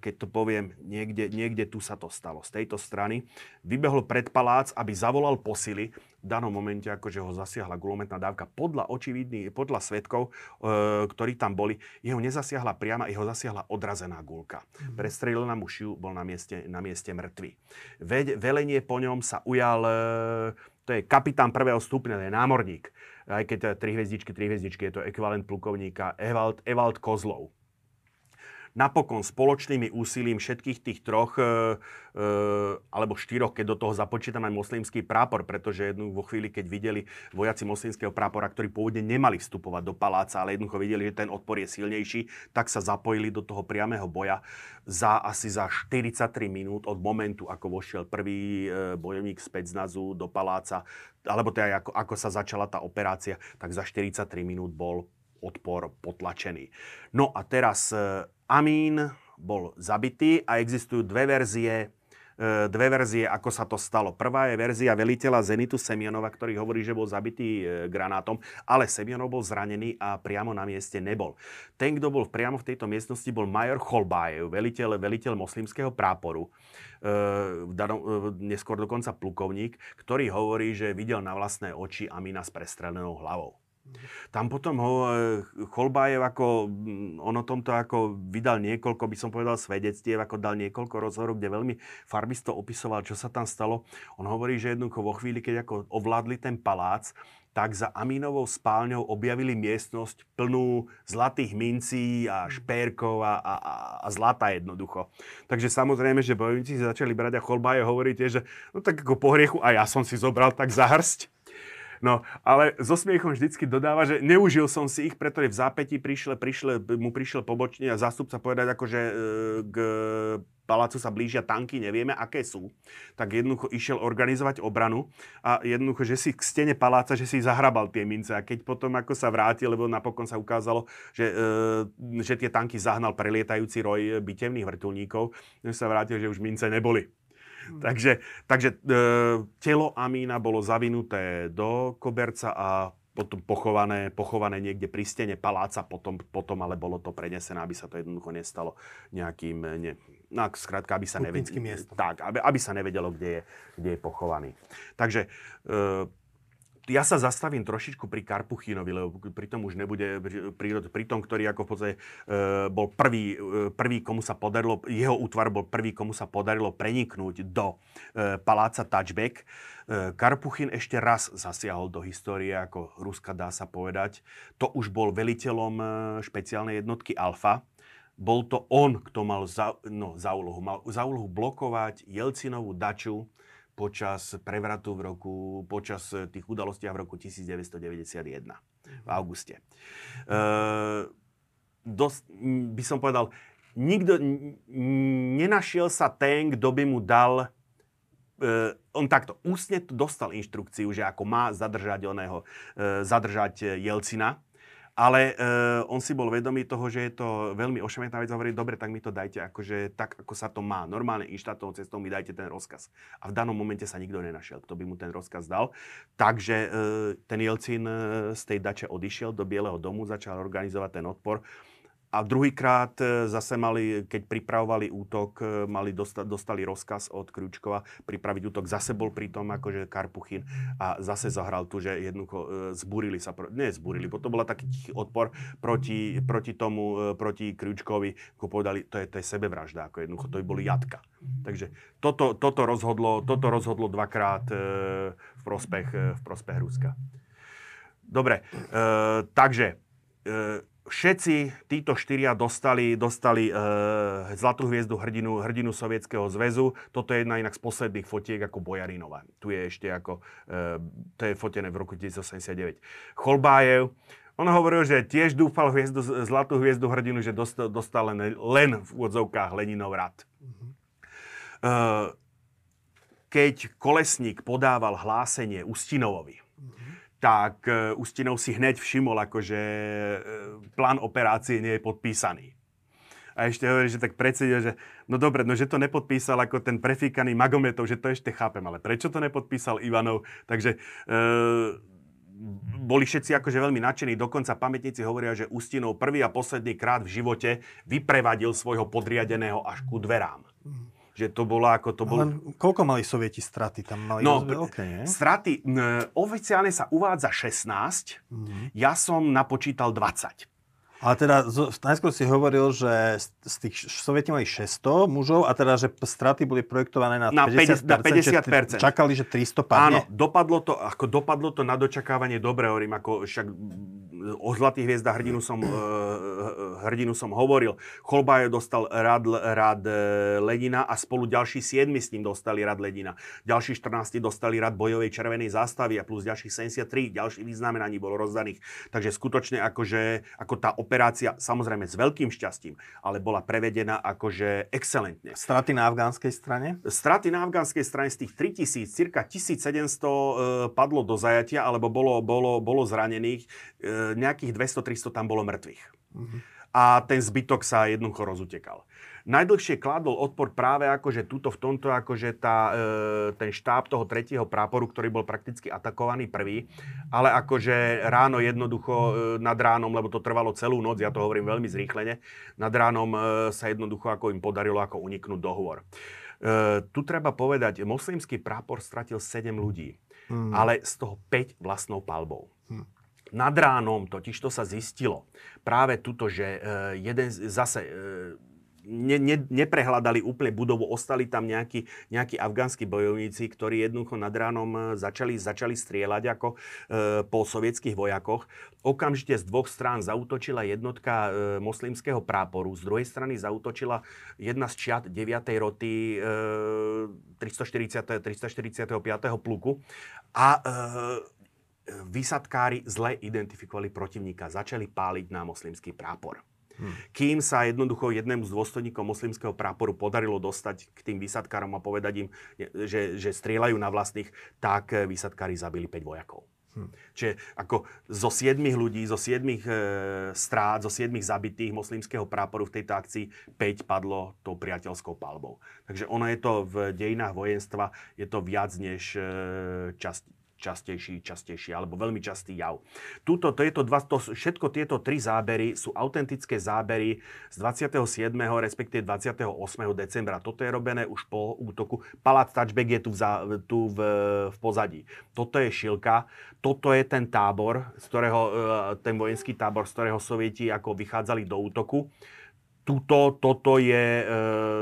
keď to poviem, niekde, niekde tu sa to stalo, z tejto strany. Vybehol pred palác, aby zavolal posily. V danom momente akože ho zasiahla gulometná dávka. Podľa očividných, podľa svetkov, e, ktorí tam boli, jeho nezasiahla priama, jeho zasiahla odrazená gulka. Mm-hmm. Prestrelil mu šiu, bol na mieste, na mieste mŕtvy. Ve, velenie po ňom sa ujal, e, to je kapitán prvého stupňa, to je námorník. Aj keď tri hviezdičky, tri hviezdičky, je to ekvivalent plukovníka Evald, Evald Kozlov napokon spoločnými úsilím všetkých tých troch e, e, alebo štyroch, keď do toho započítame moslimský prápor, pretože jednu vo chvíli, keď videli vojaci moslimského prápora, ktorí pôvodne nemali vstupovať do paláca, ale jednoducho videli, že ten odpor je silnejší, tak sa zapojili do toho priamého boja za asi za 43 minút od momentu, ako vošiel prvý e, bojovník z Pecnazu do paláca, alebo teda ako, ako sa začala tá operácia, tak za 43 minút bol odpor potlačený. No a teraz e, Amín bol zabitý a existujú dve verzie, e, dve verzie, ako sa to stalo. Prvá je verzia veliteľa Zenitu Semionova, ktorý hovorí, že bol zabitý e, granátom, ale Semionov bol zranený a priamo na mieste nebol. Ten, kto bol priamo v tejto miestnosti, bol major Cholbájev, veliteľ, veliteľ moslimského práporu, neskôr dokonca plukovník, ktorý hovorí, že videl na vlastné oči Amína s prestrelenou hlavou. Tam potom ho e, Cholbájev ako, mm, on o tomto ako vydal niekoľko, by som povedal, svedectiev, ako dal niekoľko rozhovorov, kde veľmi farbisto opisoval, čo sa tam stalo. On hovorí, že jednoducho vo chvíli, keď ako ovládli ten palác, tak za Amínovou spálňou objavili miestnosť plnú zlatých mincí a špérkov a, a, a zlata jednoducho. Takže samozrejme, že bojovníci si začali brať a Cholbáje hovorí tiež, že no tak ako po hriechu a ja som si zobral tak za hrst. No, ale so smiechom vždycky dodáva, že neužil som si ich, pretože v zápätí prišle, prišle, mu prišiel pobočný a zástupca povedať, akože k palácu sa blížia tanky, nevieme, aké sú. Tak jednoducho išiel organizovať obranu a jednoducho, že si k stene paláca, že si zahrabal tie mince. A keď potom ako sa vrátil, lebo napokon sa ukázalo, že, e, že tie tanky zahnal prelietajúci roj bitevných vrtulníkov, že sa vrátil, že už mince neboli. Hm. Takže, takže e, telo Amína bolo zavinuté do koberca a potom pochované, pochované niekde pri stene paláca, potom, potom ale bolo to prenesené, aby sa to jednoducho nestalo nejakým, ne, no, skrátka, aby sa nevedelo, tak, aby, aby sa nevedelo, kde je, kde je pochovaný. Takže e, ja sa zastavím trošičku pri Karpuchinovi, lebo pri tom už nebude, pri, pri tom, ktorý ako v podstate e, bol prvý, e, prvý, komu sa podarilo, jeho útvar bol prvý, komu sa podarilo preniknúť do e, paláca Touchback. Karpuchin ešte raz zasiahol do histórie ako Ruska, dá sa povedať. To už bol veliteľom špeciálnej jednotky Alfa. Bol to on, kto mal za, no, za úlohu. Mal za úlohu blokovať Jelcinovú daču počas prevratu v roku, počas tých udalostí v roku 1991 v auguste. E, dosť, by som povedal, nikto nenašiel sa ten, kto by mu dal e, on takto ústne dostal inštrukciu, že ako má zadržať oného, e, zadržať Jelcina, ale uh, on si bol vedomý toho, že je to veľmi ošemetná vec a hovorí, dobre, tak mi to dajte akože tak, ako sa to má. Normálne inštátovou cestou mi dajte ten rozkaz. A v danom momente sa nikto nenašiel, kto by mu ten rozkaz dal. Takže uh, ten Jelcin uh, z tej dače odišiel do Bieleho domu, začal organizovať ten odpor. A druhýkrát e, zase mali, keď pripravovali útok, e, mali dosta, dostali rozkaz od Kručkova pripraviť útok. Zase bol pri tom akože Karpuchin a zase zahral tu, že jednoducho e, zburili sa, nie zburili, bo to bola taký odpor proti, proti tomu, proti Kručkovi, ako povedali, to je, to je sebevražda, ako jednoducho, to by boli jatka. Takže toto, toto, rozhodlo, toto rozhodlo dvakrát v prospech, v prospech Ruska. Dobre, e, takže e, všetci títo štyria dostali, dostali e, Zlatú hviezdu hrdinu, hrdinu Sovietskeho zväzu. Toto je jedna inak z posledných fotiek ako Bojarinova. Tu je ešte ako, e, to je fotené v roku 1989. Cholbájev, on hovoril, že tiež dúfal hviezdu, Zlatú hviezdu hrdinu, že dostal, dostal len, len v úvodzovkách Leninov rad. Mm-hmm. E, keď Kolesník podával hlásenie Ustinovovi, tak Ustinov si hneď všimol, akože e, plán operácie nie je podpísaný. A ešte hovorí, že tak predsedil, že no dobre, no že to nepodpísal ako ten prefíkaný Magometov, že to ešte chápem, ale prečo to nepodpísal Ivanov? Takže e, boli všetci akože veľmi nadšení, dokonca pamätníci hovoria, že Ustinov prvý a posledný krát v živote vyprevadil svojho podriadeného až ku dverám. Mm že to bolo ako to bolo... Koľko mali sovieti straty? Tam mali no, veľké, nie? Straty, oficiálne sa uvádza 16, mm-hmm. ja som napočítal 20. Ale teda najskôr si hovoril, že z tých sovieti mali 600 mužov a teda, že straty boli projektované na, na 50%. Na 50%. Čakali, že 300 padne? Áno, dopadlo to, ako dopadlo to na dočakávanie dobre, hovorím, ako však o Zlatých hviezdach hrdinu som, uh, hrdinu som hovoril. Cholbajev dostal rad, rad e, Ledina a spolu ďalší 7 s ním dostali rad Ledina. Ďalší 14 dostali rad bojovej červenej zástavy a plus ďalších 73 ďalších vyznamenaní bolo rozdaných. Takže skutočne akože, ako tá operácia, samozrejme s veľkým šťastím, ale bola prevedená akože excelentne. Straty na afgánskej strane? Straty na afgánskej strane z tých 3000, cirka 1700 e, padlo do zajatia, alebo bolo, bolo, bolo zranených. E, nejakých 200-300 tam bolo mŕtvych. Mm-hmm. A ten zbytok sa jednoducho rozutekal najdlhšie kladol odpor práve akože tuto v tomto akože tá, e, ten štáb toho tretieho práporu, ktorý bol prakticky atakovaný prvý, ale akože ráno jednoducho e, nad ránom, lebo to trvalo celú noc, ja to hovorím veľmi zrýchlene, nad ránom e, sa jednoducho ako im podarilo ako uniknúť dohovor. E, tu treba povedať, moslimský prápor stratil 7 ľudí, hmm. ale z toho 5 vlastnou palbou. Hmm. Nad ránom totiž to sa zistilo práve tuto, že e, jeden zase e, ne, ne, neprehľadali úplne budovu, ostali tam nejakí, nejakí afgánsky bojovníci, ktorí jednoducho nad ránom e, začali, začali strieľať ako e, po sovietských vojakoch. Okamžite z dvoch strán zautočila jednotka e, moslimského práporu, z druhej strany zautočila jedna z čiat 9. roty e, 340, 345. pluku a e, výsadkári zle identifikovali protivníka, začali páliť na moslimský prápor. Hmm. Kým sa jednoducho jednému z dôstojníkov moslimského práporu podarilo dostať k tým výsadkárom a povedať im, že, že strieľajú na vlastných, tak eh, výsadkári zabili 5 vojakov. Hmm. Čiže ako zo 7 ľudí, zo 7 e, strát, zo 7 zabitých moslimského práporu v tejto akcii 5 padlo tou priateľskou palbou. Takže ono je to v dejinách vojenstva, je to viac než e, časť častejší, častejší alebo veľmi častý jav. Tuto, to je to dva, to, všetko tieto tri zábery sú autentické zábery z 27. respektíve 28. decembra. Toto je robené už po útoku. Palác Touchback je tu, v, tu v, v pozadí. Toto je Šilka, toto je ten tábor, z ktorého, e, ten vojenský tábor, z ktorého sovieti ako vychádzali do útoku. Tuto, toto je e,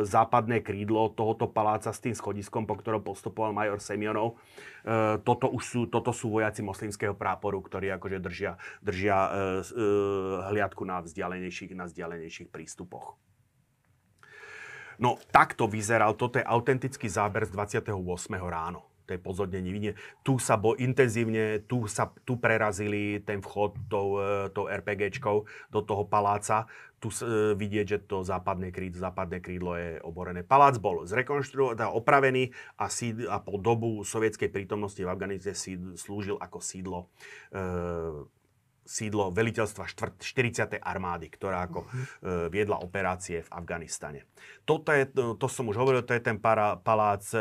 západné krídlo tohoto paláca s tým schodiskom, po ktorom postupoval major Semionov. E, toto, už sú, toto sú vojaci moslimského práporu, ktorí akože držia, držia e, e, hliadku na vzdialenejších, na vzdialenejších prístupoch. No, takto vyzeral, toto je autentický záber z 28. ráno to je pozorne nevidne. Tu sa bo intenzívne, tu, sa, tu prerazili ten vchod tou, e, tou RPGčkou do toho paláca. Tu e, vidieť, že to západné krídlo, západné krídlo je oborené. Palác bol zrekonštruovaný, teda opravený a, síd, a po dobu sovietskej prítomnosti v Afganistane slúžil ako sídlo e, sídlo veliteľstva 40. armády, ktorá ako uh-huh. viedla operácie v Afganistane. Toto je, to, to som už hovoril, to je ten para, palác e,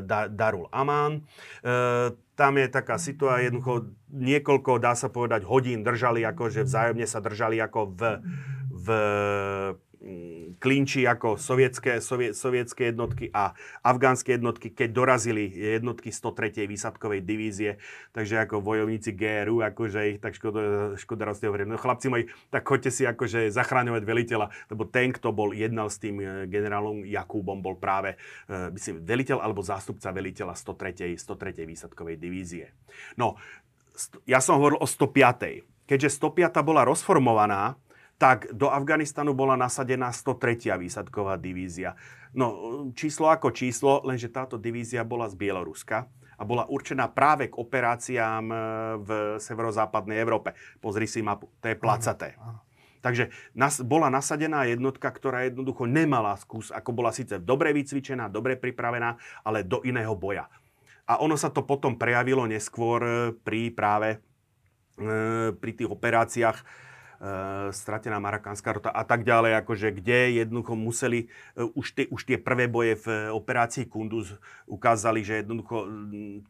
da, Darul Aman. E, tam je taká situácia, jednoducho niekoľko, dá sa povedať, hodín držali, akože vzájomne sa držali ako v, v klinči ako sovietské, sovie, sovietské jednotky a afgánske jednotky, keď dorazili jednotky 103. výsadkovej divízie, takže ako vojovníci GRU, akože ich tak škoda, škoda hovorím, no chlapci moji, tak choďte si akože zachráňovať veliteľa, lebo ten, kto bol jednal s tým e, generálom Jakúbom, bol práve, uh, myslím, veliteľ alebo zástupca veliteľa 103. 103. výsadkovej divízie. No, ja som hovoril o 105. Keďže 105. bola rozformovaná, tak do Afganistanu bola nasadená 103. výsadková divízia. No, číslo ako číslo, lenže táto divízia bola z Bieloruska a bola určená práve k operáciám e, v severozápadnej Európe. Pozri si mapu, to je placaté. Takže nas, bola nasadená jednotka, ktorá jednoducho nemala skús, ako bola síce dobre vycvičená, dobre pripravená, ale do iného boja. A ono sa to potom prejavilo neskôr e, pri práve e, pri tých operáciách uh, stratená marakánska rota a tak ďalej, akože kde jednoducho museli, uh, už, tie, už tie prvé boje v uh, operácii Kunduz ukázali, že jednoducho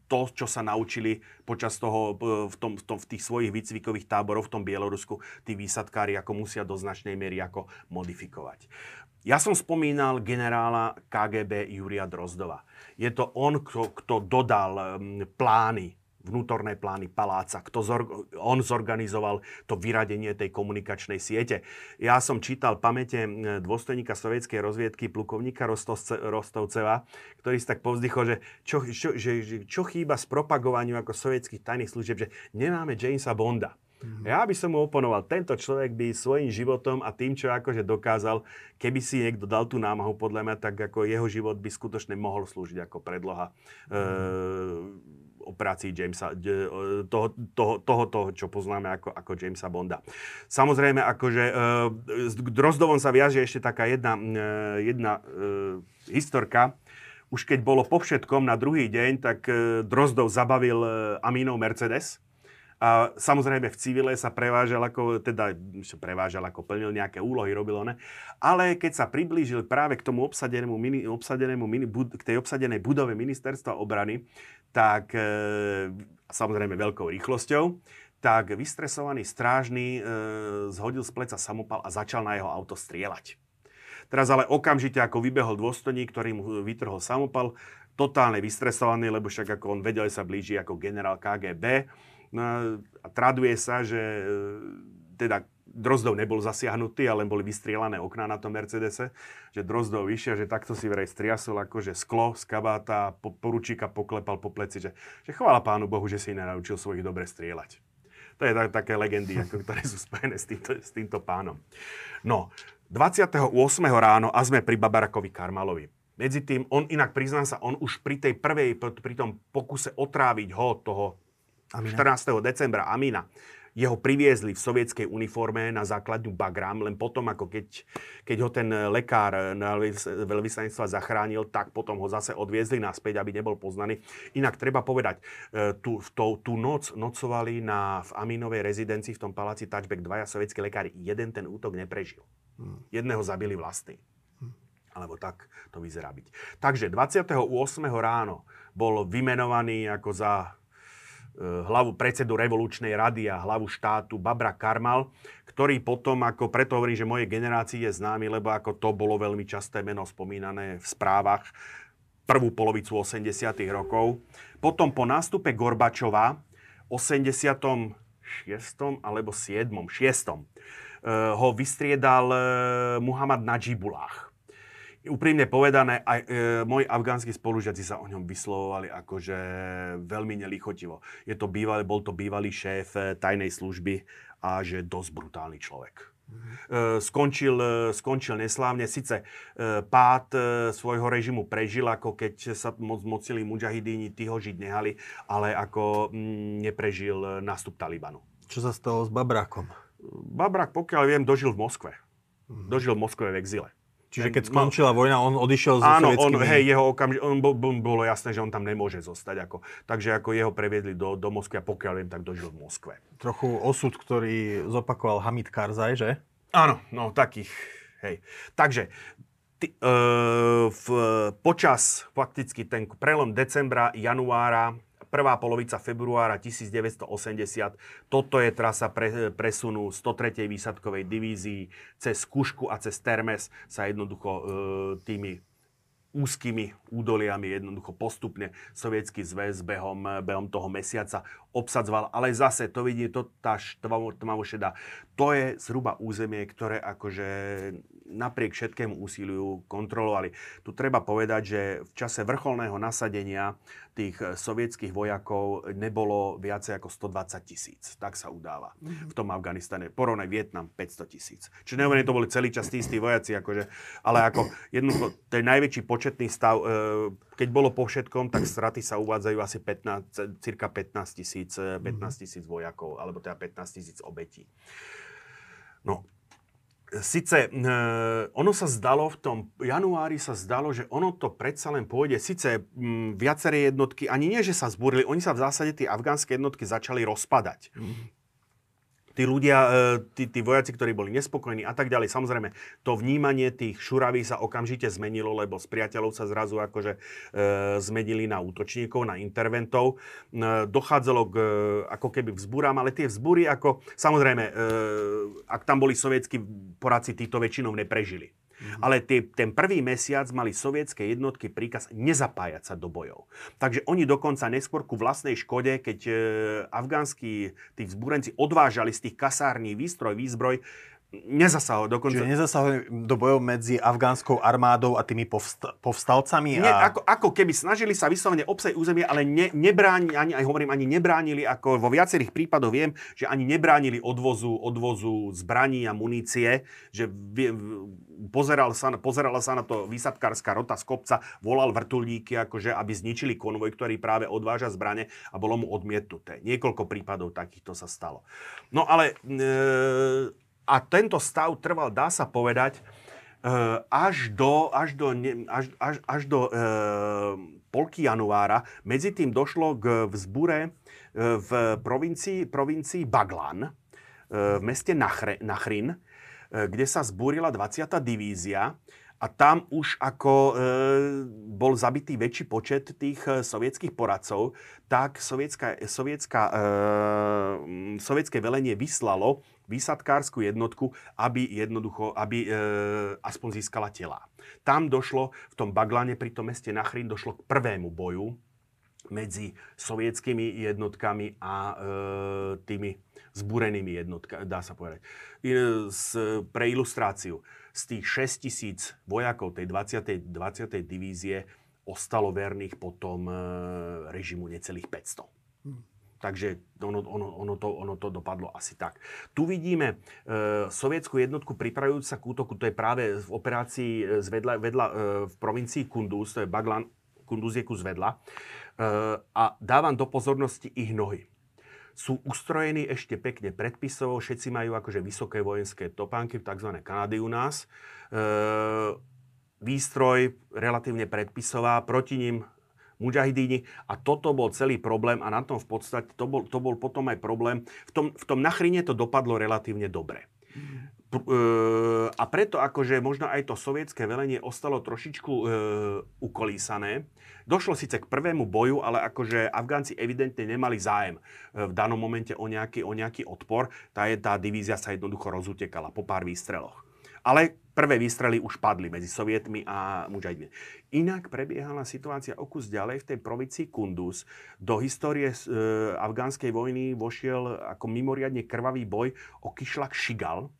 to, čo sa naučili počas toho, v, tom, v, tom, v tých svojich výcvikových táboroch v tom Bielorusku, tí výsadkári ako musia do značnej miery ako modifikovať. Ja som spomínal generála KGB Juria Drozdova. Je to on, kto, kto dodal plány vnútorné plány paláca, kto zor- on zorganizoval to vyradenie tej komunikačnej siete. Ja som čítal pamäte dôstojníka sovietskej rozviedky plukovníka Rostovceva, ktorý si tak povzdychol, že čo, čo, že, čo chýba z propagovaniu ako sovietských tajných služieb, že nemáme Jamesa Bonda. Mm-hmm. Ja by som mu oponoval. Tento človek by svojim životom a tým, čo akože dokázal, keby si niekto dal tú námahu, podľa mňa, tak ako jeho život by skutočne mohol slúžiť ako predloha mm-hmm. e- operácií Jamesa, toho, toho, toho, toho, čo poznáme ako, ako Jamesa Bonda. Samozrejme, akože s Drozdovom sa viaže ešte taká jedna, jedna historka. Už keď bolo po všetkom na druhý deň, tak Drozdov zabavil Amínov Mercedes, a samozrejme v civile sa prevážal ako, teda prevážal ako plnil nejaké úlohy, robil ne. Ale keď sa priblížil práve k tomu obsadenému, mini, obsadenému mini, bud, k tej obsadenej budove ministerstva obrany, tak e, samozrejme veľkou rýchlosťou, tak vystresovaný strážny e, zhodil z pleca samopal a začal na jeho auto strieľať. Teraz ale okamžite, ako vybehol dôstojník, ktorý mu vytrhol samopal, totálne vystresovaný, lebo však ako on vedel, sa blíži ako generál KGB, No a traduje sa, že e, teda Drozdov nebol zasiahnutý, ale boli vystrielané okná na tom Mercedese, že Drozdov vyšiel, že takto si vraj striasol akože sklo z kabáta, po, poručíka poklepal po pleci, že, že chvála pánu Bohu, že si nenaučil svojich dobre strieľať. To je tak, také legendy, ako, ktoré sú spojené s týmto, s týmto pánom. No, 28. ráno a sme pri Babarakovi Karmalovi. Medzi tým, on inak priznám sa, on už pri tej prvej, pri tom pokuse otráviť ho, toho Amina. 14. decembra Amina jeho priviezli v sovietskej uniforme na základňu Bagram, len potom, ako keď, keď ho ten lekár na veľvyslanectva zachránil, tak potom ho zase odviezli naspäť, aby nebol poznaný. Inak treba povedať, tú, tú, tú noc nocovali na, v Aminovej rezidencii v tom paláci Touchback dvaja sovietskí lekári. Jeden ten útok neprežil. Hmm. Jedného zabili vlastní. Hmm. Alebo tak to vyzerá byť. Takže 28. ráno bol vymenovaný ako za hlavu predsedu revolučnej rady a hlavu štátu Babra Karmal, ktorý potom, ako preto hovorím, že mojej generácii je známy, lebo ako to bolo veľmi časté meno spomínané v správach prvú polovicu 80. rokov. Potom po nástupe Gorbačova 86. alebo 7. 6. ho vystriedal eh, Muhammad Najibullah úprimne povedané, aj e, moji afgánsky spolužiaci sa o ňom vyslovovali akože veľmi nelichotivo. Je to bývalý, bol to bývalý šéf e, tajnej služby a že dosť brutálny človek. Mm-hmm. Skončil, e, skončil neslávne, síce pád svojho režimu prežil, ako keď sa moc mocili mujahidíni, tí ho žiť nehali, ale ako m, neprežil nástup Talibanu. Čo sa stalo s Babrákom? Babrak, pokiaľ viem, dožil v Moskve. Mm-hmm. Dožil v Moskve v exile. Čiže keď skončila no, vojna, on odišiel z Áno, on, hej, jeho okamži- on bol, bolo jasné, že on tam nemôže zostať. Ako, takže ako jeho previedli do, do Moskvy a pokiaľ viem, tak dožil v Moskve. Trochu osud, ktorý zopakoval Hamid Karzaj, že? Áno, no takých, hej. Takže ty, e, v, počas fakticky ten prelom decembra, januára prvá polovica februára 1980. Toto je trasa pre, presunu 103. výsadkovej divízii cez Kušku a cez Termes sa jednoducho e, tými úzkými údoliami jednoducho postupne sovietský zväz behom, behom toho mesiaca obsadzoval. Ale zase to vidí, to tá tmavo šedá. To je zhruba územie, ktoré akože napriek všetkému úsiliu kontrolovali. Tu treba povedať, že v čase vrcholného nasadenia tých eh, sovietských vojakov nebolo viacej ako 120 tisíc. Tak sa udáva v tom Afganistane. Porovnaj Vietnam 500 tisíc. Čiže nehovorím, to boli celý čas tí istí vojaci, akože, ale ako jednoducho, ten najväčší početný stav, eh, keď bolo po všetkom, tak straty sa uvádzajú asi 15, cirka 15 tisíc 15 eh, tisíc vojakov, alebo teda 15 tisíc obetí. No, Sice e, ono sa zdalo v tom januári sa zdalo, že ono to predsa len pôjde. Sice m, viaceré jednotky, ani nie, že sa zbúrili, oni sa v zásade tie afgánske jednotky začali rozpadať. Mm tí ľudia, e, tí, tí vojaci, ktorí boli nespokojní a tak ďalej. Samozrejme, to vnímanie tých šuraví sa okamžite zmenilo, lebo z priateľov sa zrazu akože e, zmenili na útočníkov, na interventov. E, dochádzalo k ako keby vzbúram, ale tie vzbúry ako, samozrejme, e, ak tam boli sovietskí poradci, títo väčšinou neprežili. Mm-hmm. Ale tie, ten prvý mesiac mali sovietské jednotky príkaz nezapájať sa do bojov. Takže oni dokonca neskôr ku vlastnej škode, keď e, afgánsky tí vzbúrenci odvážali z tých kasární výstroj, výzbroj, Nezasahoval dokonca. Čiže nezasahovali do bojov medzi afgánskou armádou a tými povsta- povstalcami? A... Nie, ako, ako keby snažili sa vyslovene obsať územie, ale ne, nebránili, ani, aj hovorím, ani nebránili, ako vo viacerých prípadoch viem, že ani nebránili odvozu, odvozu zbraní a munície, že v, pozeral sa, pozerala sa na to výsadkárska rota z kopca, volal vrtulníky, akože, aby zničili konvoj, ktorý práve odváža zbrane a bolo mu odmietnuté. Niekoľko prípadov takýchto sa stalo. No ale... E, a tento stav trval, dá sa povedať, eh, až do, až do, až, až, až do e, polky januára. Medzi tým došlo k vzbure eh, v provincii, provincii Baglan, e, v meste Nachre, Nachrin, e, kde sa zbúrila 20. divízia a tam už ako e, bol zabitý väčší počet tých e, sovietských poradcov, tak sovietská, sovietská, e, sovietské velenie vyslalo výsadkárskú jednotku, aby jednoducho, aby e, aspoň získala tela. Tam došlo, v tom Baglane pri tom meste Nachrin, došlo k prvému boju medzi sovietskými jednotkami a e, tými zbúrenými jednotkami, dá sa povedať. E, s, pre ilustráciu, z tých 6 tisíc vojakov tej 20. 20. divízie ostalo verných potom e, režimu necelých 500. Hmm. Takže ono, ono, ono, to, ono to dopadlo asi tak. Tu vidíme e, sovietskú jednotku pripravujúcu sa k útoku, to je práve v operácii e, zvedla, vedla, e, v provincii Kunduz, to je Baglan, Kunduz je kus vedla. E, a dávam do pozornosti ich nohy sú ustrojení ešte pekne predpisovo, všetci majú akože vysoké vojenské topánky, tzv. Kanady u nás. E, výstroj relatívne predpisová, proti ním mujahidíni a toto bol celý problém a na tom v podstate to bol, to bol potom aj problém. V tom, v tom Nachrine to dopadlo relatívne dobre. E, a preto akože možno aj to sovietské velenie ostalo trošičku e, ukolísané. Došlo síce k prvému boju, ale akože Afgánci evidentne nemali zájem e, v danom momente o nejaký, o nejaký odpor. Tá, je, tá divízia sa jednoducho rozutekala po pár výstreloch. Ale prvé výstrely už padli medzi Sovietmi a Mujahidmi. Inak prebiehala situácia o kus ďalej v tej provincii Kunduz. Do histórie e, afgánskej vojny vošiel ako mimoriadne krvavý boj o Kišlak Šigal,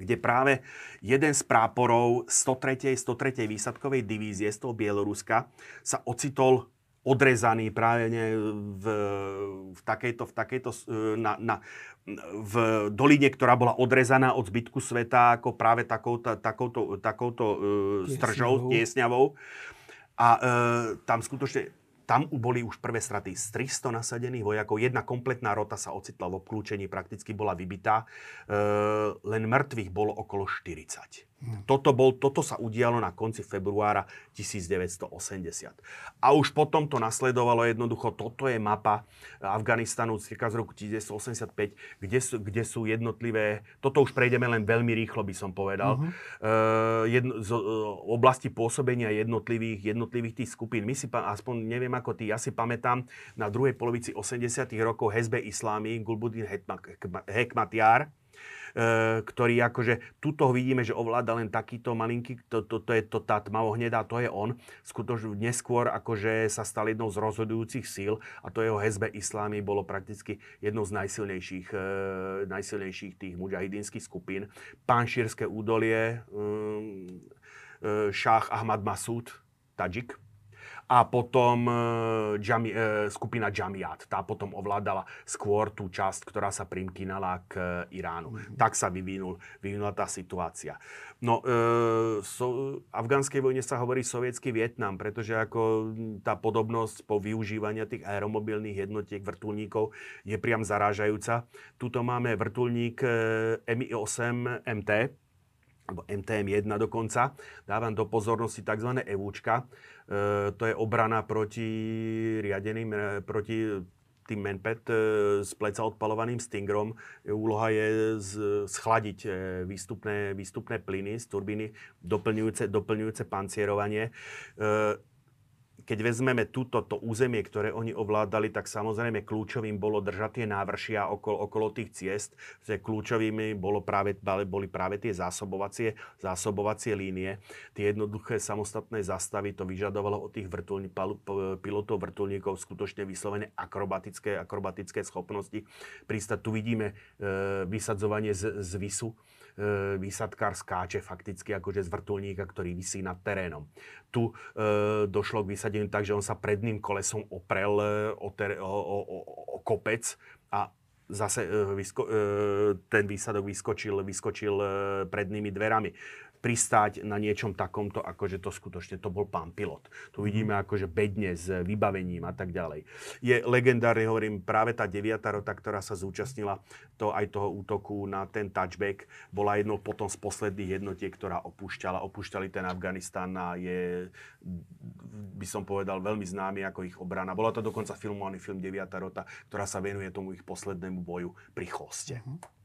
kde práve jeden z práporov 103. 103. výsadkovej divízie z toho Bieloruska sa ocitol odrezaný práve ne, v, v takejto, v takejto na, na, v doline, ktorá bola odrezaná od zbytku sveta ako práve takouto, takouto, takouto uh, stržou, tiesňavou. A uh, tam skutočne tam boli už prvé straty z 300 nasadených vojakov. Jedna kompletná rota sa ocitla v obklúčení, prakticky bola vybitá. E, len mŕtvych bolo okolo 40. Toto, bol, toto sa udialo na konci februára 1980. A už potom to nasledovalo jednoducho, toto je mapa Afganistanu cirka z roku 1985, kde sú, kde sú jednotlivé, toto už prejdeme len veľmi rýchlo, by som povedal, uh-huh. uh, jedno, z, uh, oblasti pôsobenia jednotlivých, jednotlivých tých skupín. My si, aspoň neviem ako ty, ja si pamätám na druhej polovici 80 rokov Hezbe Islámy, Gulbuddin Hekmatyar, E, ktorý akože, tuto vidíme, že ovláda len takýto malinký, to, to, to je to, tá tmavo-hnedá, to je on. Skutočne neskôr akože sa stal jednou z rozhodujúcich síl a to jeho Hezbe Islámy bolo prakticky jednou z najsilnejších, e, najsilnejších tých mujahidínskych skupín. Pánšírske údolie, e, e, šách Ahmad Masud, Tadžik, a potom e, džami, e, skupina Jamiat. Tá potom ovládala skôr tú časť, ktorá sa primkynala k e, Iránu. Mm-hmm. Tak sa vyvinul, vyvinula tá situácia. No, e, so, afgánskej vojne sa hovorí sovietský Vietnam, pretože ako tá podobnosť po využívaní tých aeromobilných jednotiek vrtulníkov je priam zarážajúca. Tuto máme vrtulník Mi-8 MT, alebo MTM-1 dokonca. Dávam do pozornosti tzv. evúčka. E, to je obrana proti riadeným, e, proti tým Manpad e, s pleca odpalovaným Stingrom. Úloha je z, schladiť výstupné, výstupné plyny z turbíny, doplňujúce, doplňujúce pancierovanie keď vezmeme túto to územie, ktoré oni ovládali, tak samozrejme kľúčovým bolo držať tie návršia okolo, okolo tých ciest. Že kľúčovými bolo práve, boli práve tie zásobovacie, zásobovacie línie. Tie jednoduché samostatné zastavy to vyžadovalo od tých vrtulní, pilotov vrtulníkov skutočne vyslovené akrobatické, akrobatické schopnosti. Prístať tu vidíme e, vysadzovanie z, z visu výsadkár skáče fakticky akože z vrtulníka, ktorý vysí nad terénom. Tu e, došlo k vysadeniu tak, že on sa predným kolesom oprel e, o, ter, o, o, o, kopec a zase e, vysko, e, ten výsadok vyskočil, vyskočil e, prednými dverami pristáť na niečom takomto, akože to skutočne to bol pán pilot. Tu mhm. vidíme akože bedne s vybavením a tak ďalej. Je legendárne, hovorím, práve tá deviatá rota, ktorá sa zúčastnila to, aj toho útoku na ten touchback, bola jednou potom z posledných jednotiek, ktorá opúšťala, opúšťali ten Afganistan a je, by som povedal, veľmi známy ako ich obrana. Bola to dokonca filmovaný film 9. rota, ktorá sa venuje tomu ich poslednému boju pri choste. Uh-huh.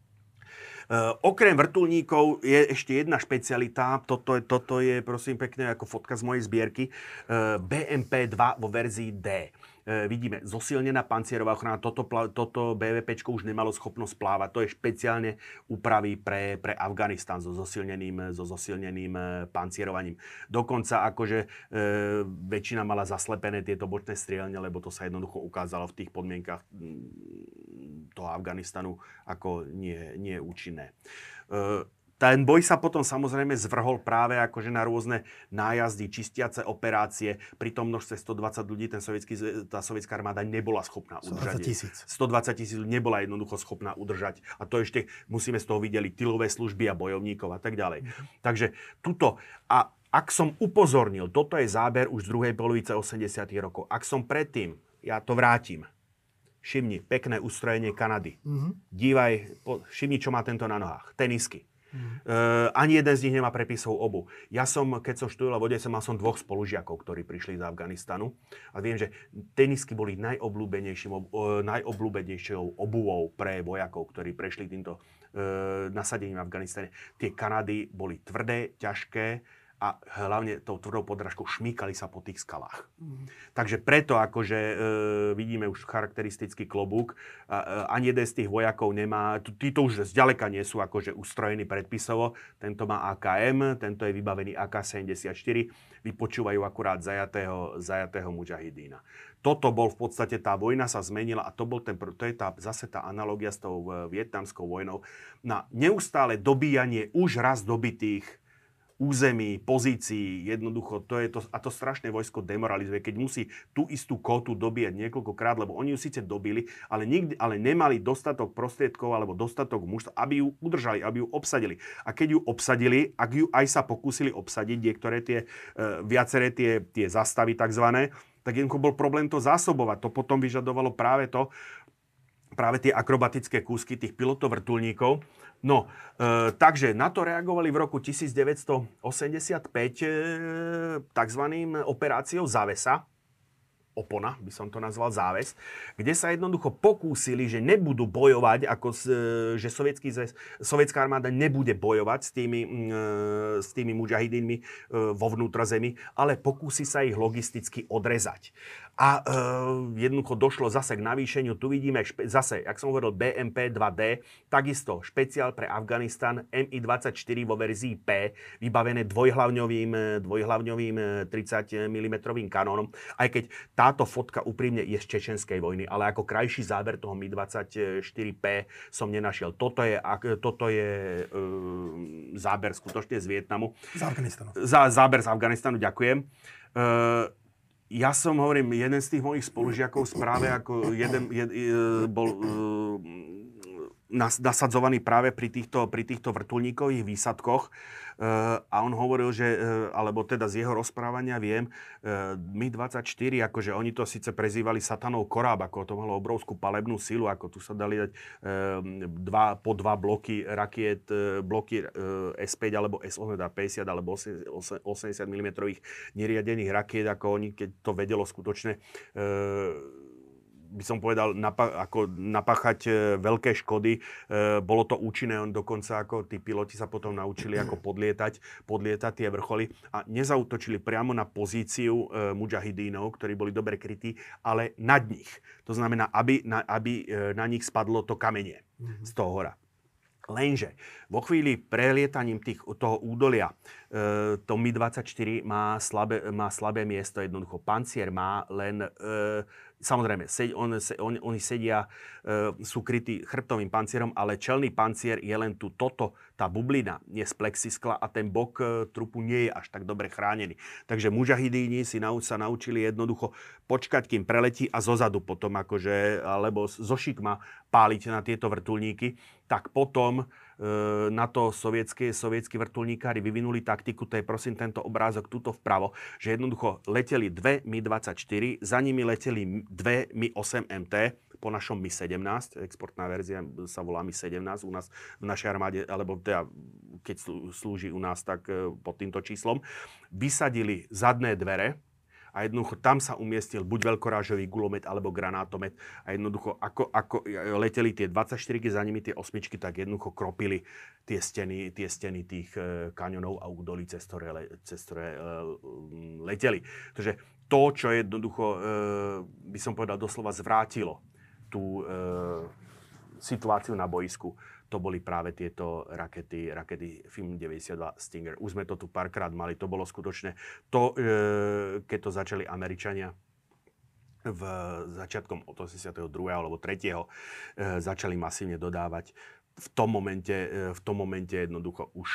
Uh, okrem vrtulníkov je ešte jedna špecialita, toto je, toto je prosím pekne ako fotka z mojej zbierky, uh, BMP-2 vo verzii D. E, vidíme zosilnená pancierová ochrana, toto, toto BVP už nemalo schopnosť plávať, to je špeciálne úpravy pre, pre Afganistan so zosilneným, so zosilneným e, pancierovaním. Dokonca akože e, väčšina mala zaslepené tieto bočné strielne, lebo to sa jednoducho ukázalo v tých podmienkach toho Afganistanu ako nie, nie účinné. E, ten boj sa potom samozrejme zvrhol práve akože na rôzne nájazdy, čistiace operácie. Pri tom množstve 120 ľudí ten sovietský, tá sovietská armáda nebola schopná udržať. 120 tisíc. 120 tisíc nebola jednoducho schopná udržať. A to ešte musíme z toho videli tylové služby a bojovníkov a tak ďalej. Mhm. Takže tuto. A ak som upozornil, toto je záber už z druhej polovice 80 rokov. Ak som predtým, ja to vrátim, všimni, pekné ustrojenie Kanady. Mm-hmm. Dívaj, všimni, čo má tento na nohách. Tenisky. Uh, ani jeden z nich nemá prepisov obu. Ja som, keď som študoval v Odese, mal som dvoch spolužiakov, ktorí prišli z Afganistanu. A viem, že tenisky boli najobľúbenejšou, uh, najobľúbenejšou obuvou pre vojakov, ktorí prešli týmto nasadením v Afganistane. Tie Kanady boli tvrdé, ťažké, a hlavne tou tvrdou podrážkou šmýkali sa po tých skalách. Mm. Takže preto akože e, vidíme už charakteristický klobúk. A, e, ani jeden z tých vojakov nemá, títo už zďaleka nie sú akože ustrojení predpisovo. Tento má AKM, tento je vybavený AK-74, vypočúvajú akurát zajatého, zajatého mužahidína. Toto bol v podstate, tá vojna sa zmenila a to, bol ten, to je tá, zase tá analogia s tou e, vietnamskou vojnou na neustále dobíjanie už raz dobitých území, pozícií, jednoducho, to je to, a to strašné vojsko demoralizuje, keď musí tú istú kotu dobíjať niekoľkokrát, lebo oni ju síce dobili, ale, nikdy, ale nemali dostatok prostriedkov alebo dostatok mužstva, aby ju udržali, aby ju obsadili. A keď ju obsadili, ak ju aj sa pokúsili obsadiť niektoré tie, e, viaceré tie, tie zastavy takzvané, tak jednoducho bol problém to zásobovať. To potom vyžadovalo práve to, práve tie akrobatické kúsky tých pilotov vrtulníkov, No, e, takže na to reagovali v roku 1985 e, tzv. operáciou Závesa, opona, by som to nazval záves, kde sa jednoducho pokúsili, že nebudú bojovať, ako s, e, že sovietský zväz, sovietská armáda nebude bojovať s tými, e, s tými mujahidinmi e, vo vnútrozemí, ale pokúsi sa ich logisticky odrezať. A e, jednoducho došlo zase k navýšeniu. Tu vidíme špe- zase, jak som hovoril, BMP 2D, takisto špeciál pre Afganistan MI-24 vo verzii P, vybavené dvojhlavňovým, dvojhlavňovým 30 mm kanónom. Aj keď táto fotka úprimne je z čečenskej vojny, ale ako krajší záber toho Mi-24P som nenašiel. Toto je, toto je e, záber skutočne z Vietnamu. Z Afganistanu. Zá, záber z Afganistanu, ďakujem. E, ja som, hovorím, jeden z tých mojich spolužiakov správe ako jeden, jed, jed, bol uh, nasadzovaný práve pri týchto, pri týchto vrtulníkových výsadkoch. Uh, a on hovoril, že, uh, alebo teda z jeho rozprávania viem, uh, Mi-24, akože oni to síce prezývali satanov koráb, ako to malo obrovskú palebnú silu, ako tu sa dali dať dva, po dva bloky rakiet, bloky S5 alebo S-50 alebo 80 mm neriadených rakiet, ako oni, keď to vedelo skutočne by som povedal, napa- ako napáchať e, veľké škody. E, bolo to účinné, on dokonca ako tí piloti sa potom naučili ako podlietať, podlietať tie vrcholy a nezautočili priamo na pozíciu e, mujahidínov, ktorí boli dobre krytí, ale nad nich. To znamená, aby na, aby e, na nich spadlo to kamenie mm-hmm. z toho hora. Lenže vo chvíli prelietaním tých, toho údolia e, to Mi-24 má slabé, má slabé miesto, jednoducho pancier má len e, Samozrejme, sed, on, on, oni sedia, e, sú krytí chrbtovým pancierom, ale čelný pancier je len tu toto, tá bublina je z plexiskla a ten bok e, trupu nie je až tak dobre chránený. Takže mužahidíni si nau, sa naučili jednoducho počkať, kým preletí a zozadu potom akože, alebo zo šikma páliť na tieto vrtulníky, tak potom na to sovietské, sovietskí vrtulníkári vyvinuli taktiku, to je prosím tento obrázok tuto vpravo, že jednoducho leteli dve Mi-24, za nimi leteli dve Mi-8MT, po našom Mi-17, exportná verzia sa volá Mi-17 u nás v našej armáde, alebo teda keď slúži u nás, tak e, pod týmto číslom, vysadili zadné dvere, a jednoducho tam sa umiestnil buď veľkorážový gulomet alebo granátomet a jednoducho ako, ako leteli tie 24 za nimi tie osmičky, tak jednoducho kropili tie steny, tie steny tých e, kaňonov a údolí, cez ktoré, cez ktoré e, leteli. Takže to, čo jednoducho, e, by som povedal, doslova zvrátilo tú situáciu na boisku, to boli práve tieto rakety, rakety FIM 92 Stinger. Už sme to tu párkrát mali, to bolo skutočne to, e, keď to začali Američania v začiatkom 82. alebo 3. E, začali masívne dodávať. V tom momente, e, v tom momente jednoducho už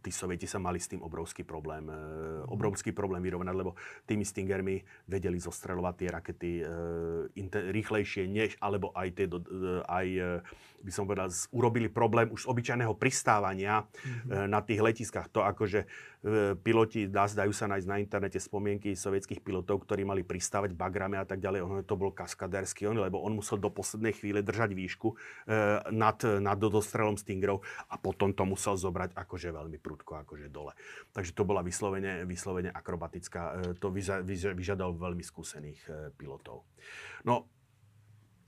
tí sovieti sa mali s tým obrovský problém, obrovský problém vyrovnať, lebo tými Stingermi vedeli zostreľovať tie rakety rýchlejšie než, alebo aj, tie, aj by som povedal, urobili problém už z obyčajného pristávania mm-hmm. na tých letiskách. To akože e, piloti, dá, sa nájsť na internete spomienky sovietských pilotov, ktorí mali pristávať bagrame a tak ďalej. Ono to bol kaskaderský on, lebo on musel do poslednej chvíle držať výšku e, nad, nad dostrelom Stingerov a potom to musel zobrať akože veľmi prudko akože dole. Takže to bola vyslovene, vyslovene akrobatická, e, to vyža, vyžadal veľmi skúsených e, pilotov. No,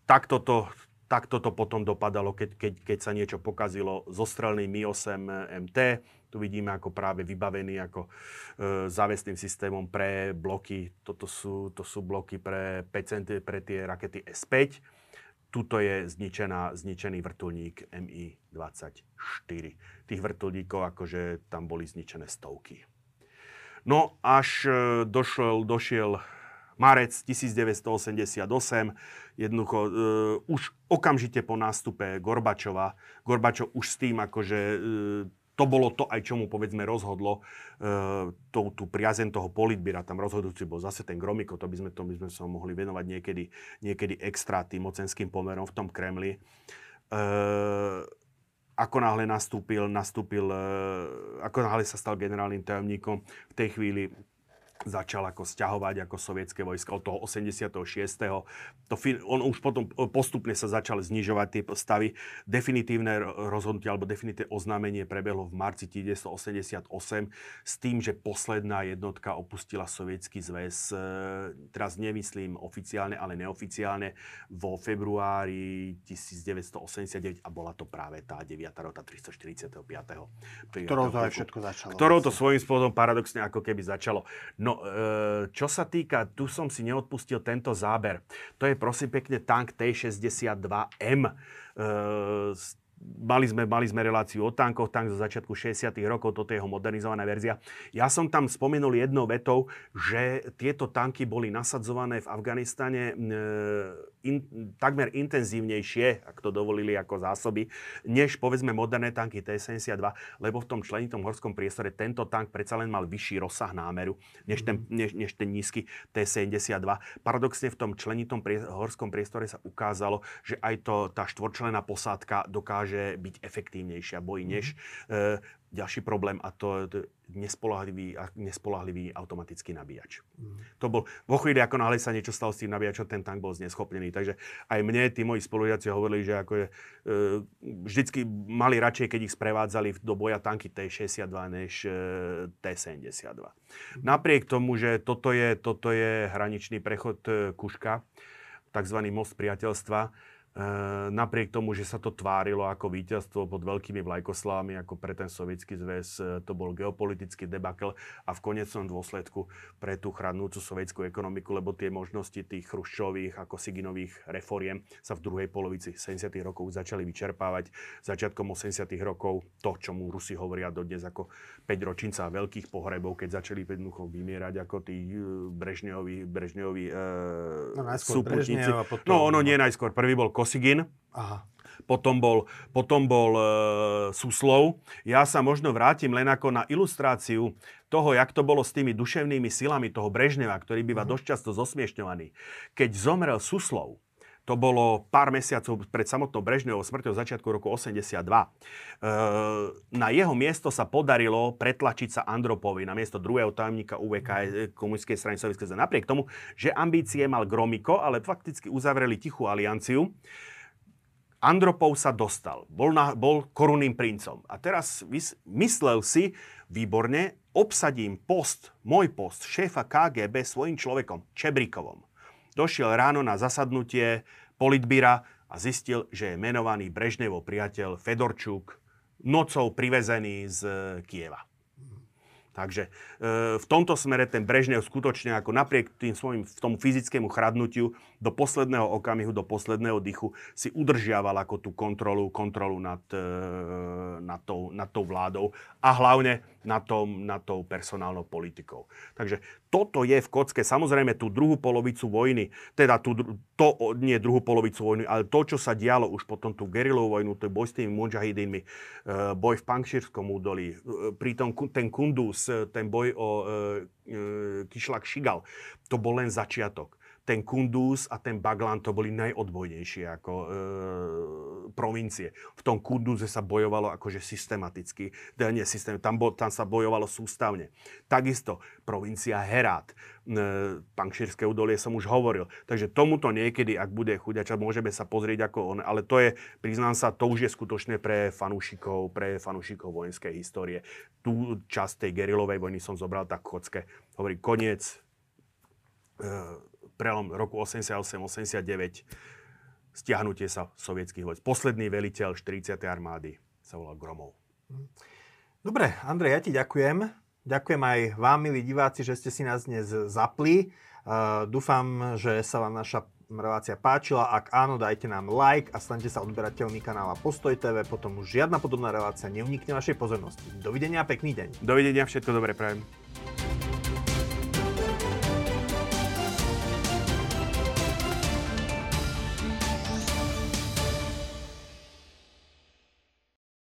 takto to tak toto potom dopadalo, keď, keď, keď sa niečo pokazilo zo strelný Mi-8 MT. Tu vidíme ako práve vybavený ako e, závesným systémom pre bloky. Toto sú, to sú bloky pre, 5 cm, pre tie rakety S5. Tuto je zničená, zničený vrtulník Mi-24. Tých vrtulníkov akože tam boli zničené stovky. No až e, došiel, došiel marec 1988, jednoducho uh, už okamžite po nástupe Gorbačova, Gorbačov už s tým akože uh, to bolo to aj, čo mu povedzme rozhodlo uh, tú, tú priazen toho politbíra. Tam rozhodujúci bol zase ten Gromiko, to by sme, to by sme sa mohli venovať niekedy, niekedy extra tým mocenským pomerom v tom Kremli. Uh, ako náhle nastúpil, nastúpil, uh, ako náhle sa stal generálnym tajomníkom, v tej chvíli začal ako stiahovať ako sovietské vojska od toho 86. To, on už potom postupne sa začal znižovať tie stavy. Definitívne rozhodnutie alebo definitívne oznámenie prebehlo v marci 1988 s tým, že posledná jednotka opustila sovietský zväz. E, teraz nemyslím oficiálne, ale neoficiálne vo februári 1989 a bola to práve tá 9. rota 345. Ktorou to aj všetko začalo. Ktorou to svojím spôsobom paradoxne ako keby začalo. No, e, čo sa týka, tu som si neodpustil tento záber. To je prosím pekne tank T-62M. E, Mali sme, mali sme reláciu o tankoch, tank zo začiatku 60. rokov, toto je jeho modernizovaná verzia. Ja som tam spomenul jednou vetou, že tieto tanky boli nasadzované v Afganistane e, in, takmer intenzívnejšie, ak to dovolili ako zásoby, než povedzme moderné tanky T-72, lebo v tom členitom horskom priestore tento tank predsa len mal vyšší rozsah námeru, než ten, mhm. než, než ten nízky T-72. Paradoxne v tom členitom prie, horskom priestore sa ukázalo, že aj to, tá štvorčlená posádka dokáže byť efektívnejšia boji, než e, ďalší problém a to je nespolahlivý, nespolahlivý automatický nabíjač. Mm. To bol, vo chvíli, ako náhle sa niečo stalo s tým nabíjačom, ten tank bol zneschopnený. Takže aj mne, tí moji spolužiaci hovorili, že ako je, e, vždycky mali radšej, keď ich sprevádzali do boja tanky T-62 než e, T-72. Mm. Napriek tomu, že toto je, toto je hraničný prechod e, Kuška, tzv. most priateľstva, napriek tomu, že sa to tvárilo ako víťazstvo pod veľkými vlajkoslávami, ako pre ten sovietský zväz, eh, to bol geopolitický debakel a v konečnom dôsledku pre tú chradnúcu sovietskú ekonomiku, lebo tie možnosti tých chruščových ako Siginových reforiem sa v druhej polovici 70. rokov začali vyčerpávať. Začiatkom 80. rokov to, čo mu Rusi hovoria dodnes ako 5 ročinca veľkých pohrebov, keď začali jednoducho vymierať ako tí eh, Brežneovi, Brežneovi e, no, súputníci. Potom... No ono nie najskôr. Prvý bol Kosigin. Aha. Potom bol, potom bol e, Suslov. Ja sa možno vrátim len ako na ilustráciu toho, jak to bolo s tými duševnými silami toho Brežneva, ktorý býva uh-huh. dosť často zosmiešňovaný. Keď zomrel Suslov, to bolo pár mesiacov pred samotnou Brežnevou smrťou začiatku roku 82. E, na jeho miesto sa podarilo pretlačiť sa Andropovi na miesto druhého tajomníka UVK komunistickej strany Sovjetskej zem. Napriek tomu, že ambície mal Gromiko, ale fakticky uzavreli tichú alianciu. Andropov sa dostal, bol, na, bol korunným princom. A teraz myslel si, výborne, obsadím post, môj post šéfa KGB svojim človekom, Čebrikovom došiel ráno na zasadnutie politbíra a zistil, že je menovaný Brežnevo priateľ Fedorčuk, nocou privezený z Kieva. Takže e, v tomto smere ten Brežnev skutočne ako napriek tým svojim v tomu fyzickému chradnutiu do posledného okamihu, do posledného dychu si udržiaval ako tú kontrolu, kontrolu nad, e, nad, tou, nad tou vládou a hlavne nad, tom, nad tou personálnou politikou. Takže toto je v kocke. Samozrejme tú druhú polovicu vojny, teda tú, to nie druhú polovicu vojny, ale to, čo sa dialo už potom tú gerilovú vojnu, to boj s tými mujahidinmi, e, boj v Pankšírskom údolí, pritom ten Kunduz, ten boj o e, e, Kišlak Šigal, to bol len začiatok ten Kunduz a ten Baglan to boli najodbojnejšie ako e, provincie. V tom Kunduze sa bojovalo akože systematicky, teda nie systém, tam, bo, tam sa bojovalo sústavne. Takisto provincia Herát, e, Pankšírske údolie som už hovoril. Takže tomuto niekedy, ak bude chuďača, môžeme sa pozrieť ako on, ale to je, priznám sa, to už je skutočne pre fanúšikov, pre fanúšikov vojenskej histórie. Tú časť tej gerilovej vojny som zobral tak chocke. Hovorí, koniec e, prelom roku 88-89 stiahnutie sa sovietských vojsk. Posledný veliteľ 40. armády sa volal Gromov. Dobre, Andrej, ja ti ďakujem. Ďakujem aj vám, milí diváci, že ste si nás dnes zapli. Uh, dúfam, že sa vám naša relácia páčila. Ak áno, dajte nám like a stante sa odberateľmi kanála Postoj TV. Potom už žiadna podobná relácia neunikne vašej pozornosti. Dovidenia a pekný deň. Dovidenia, všetko dobré prajem.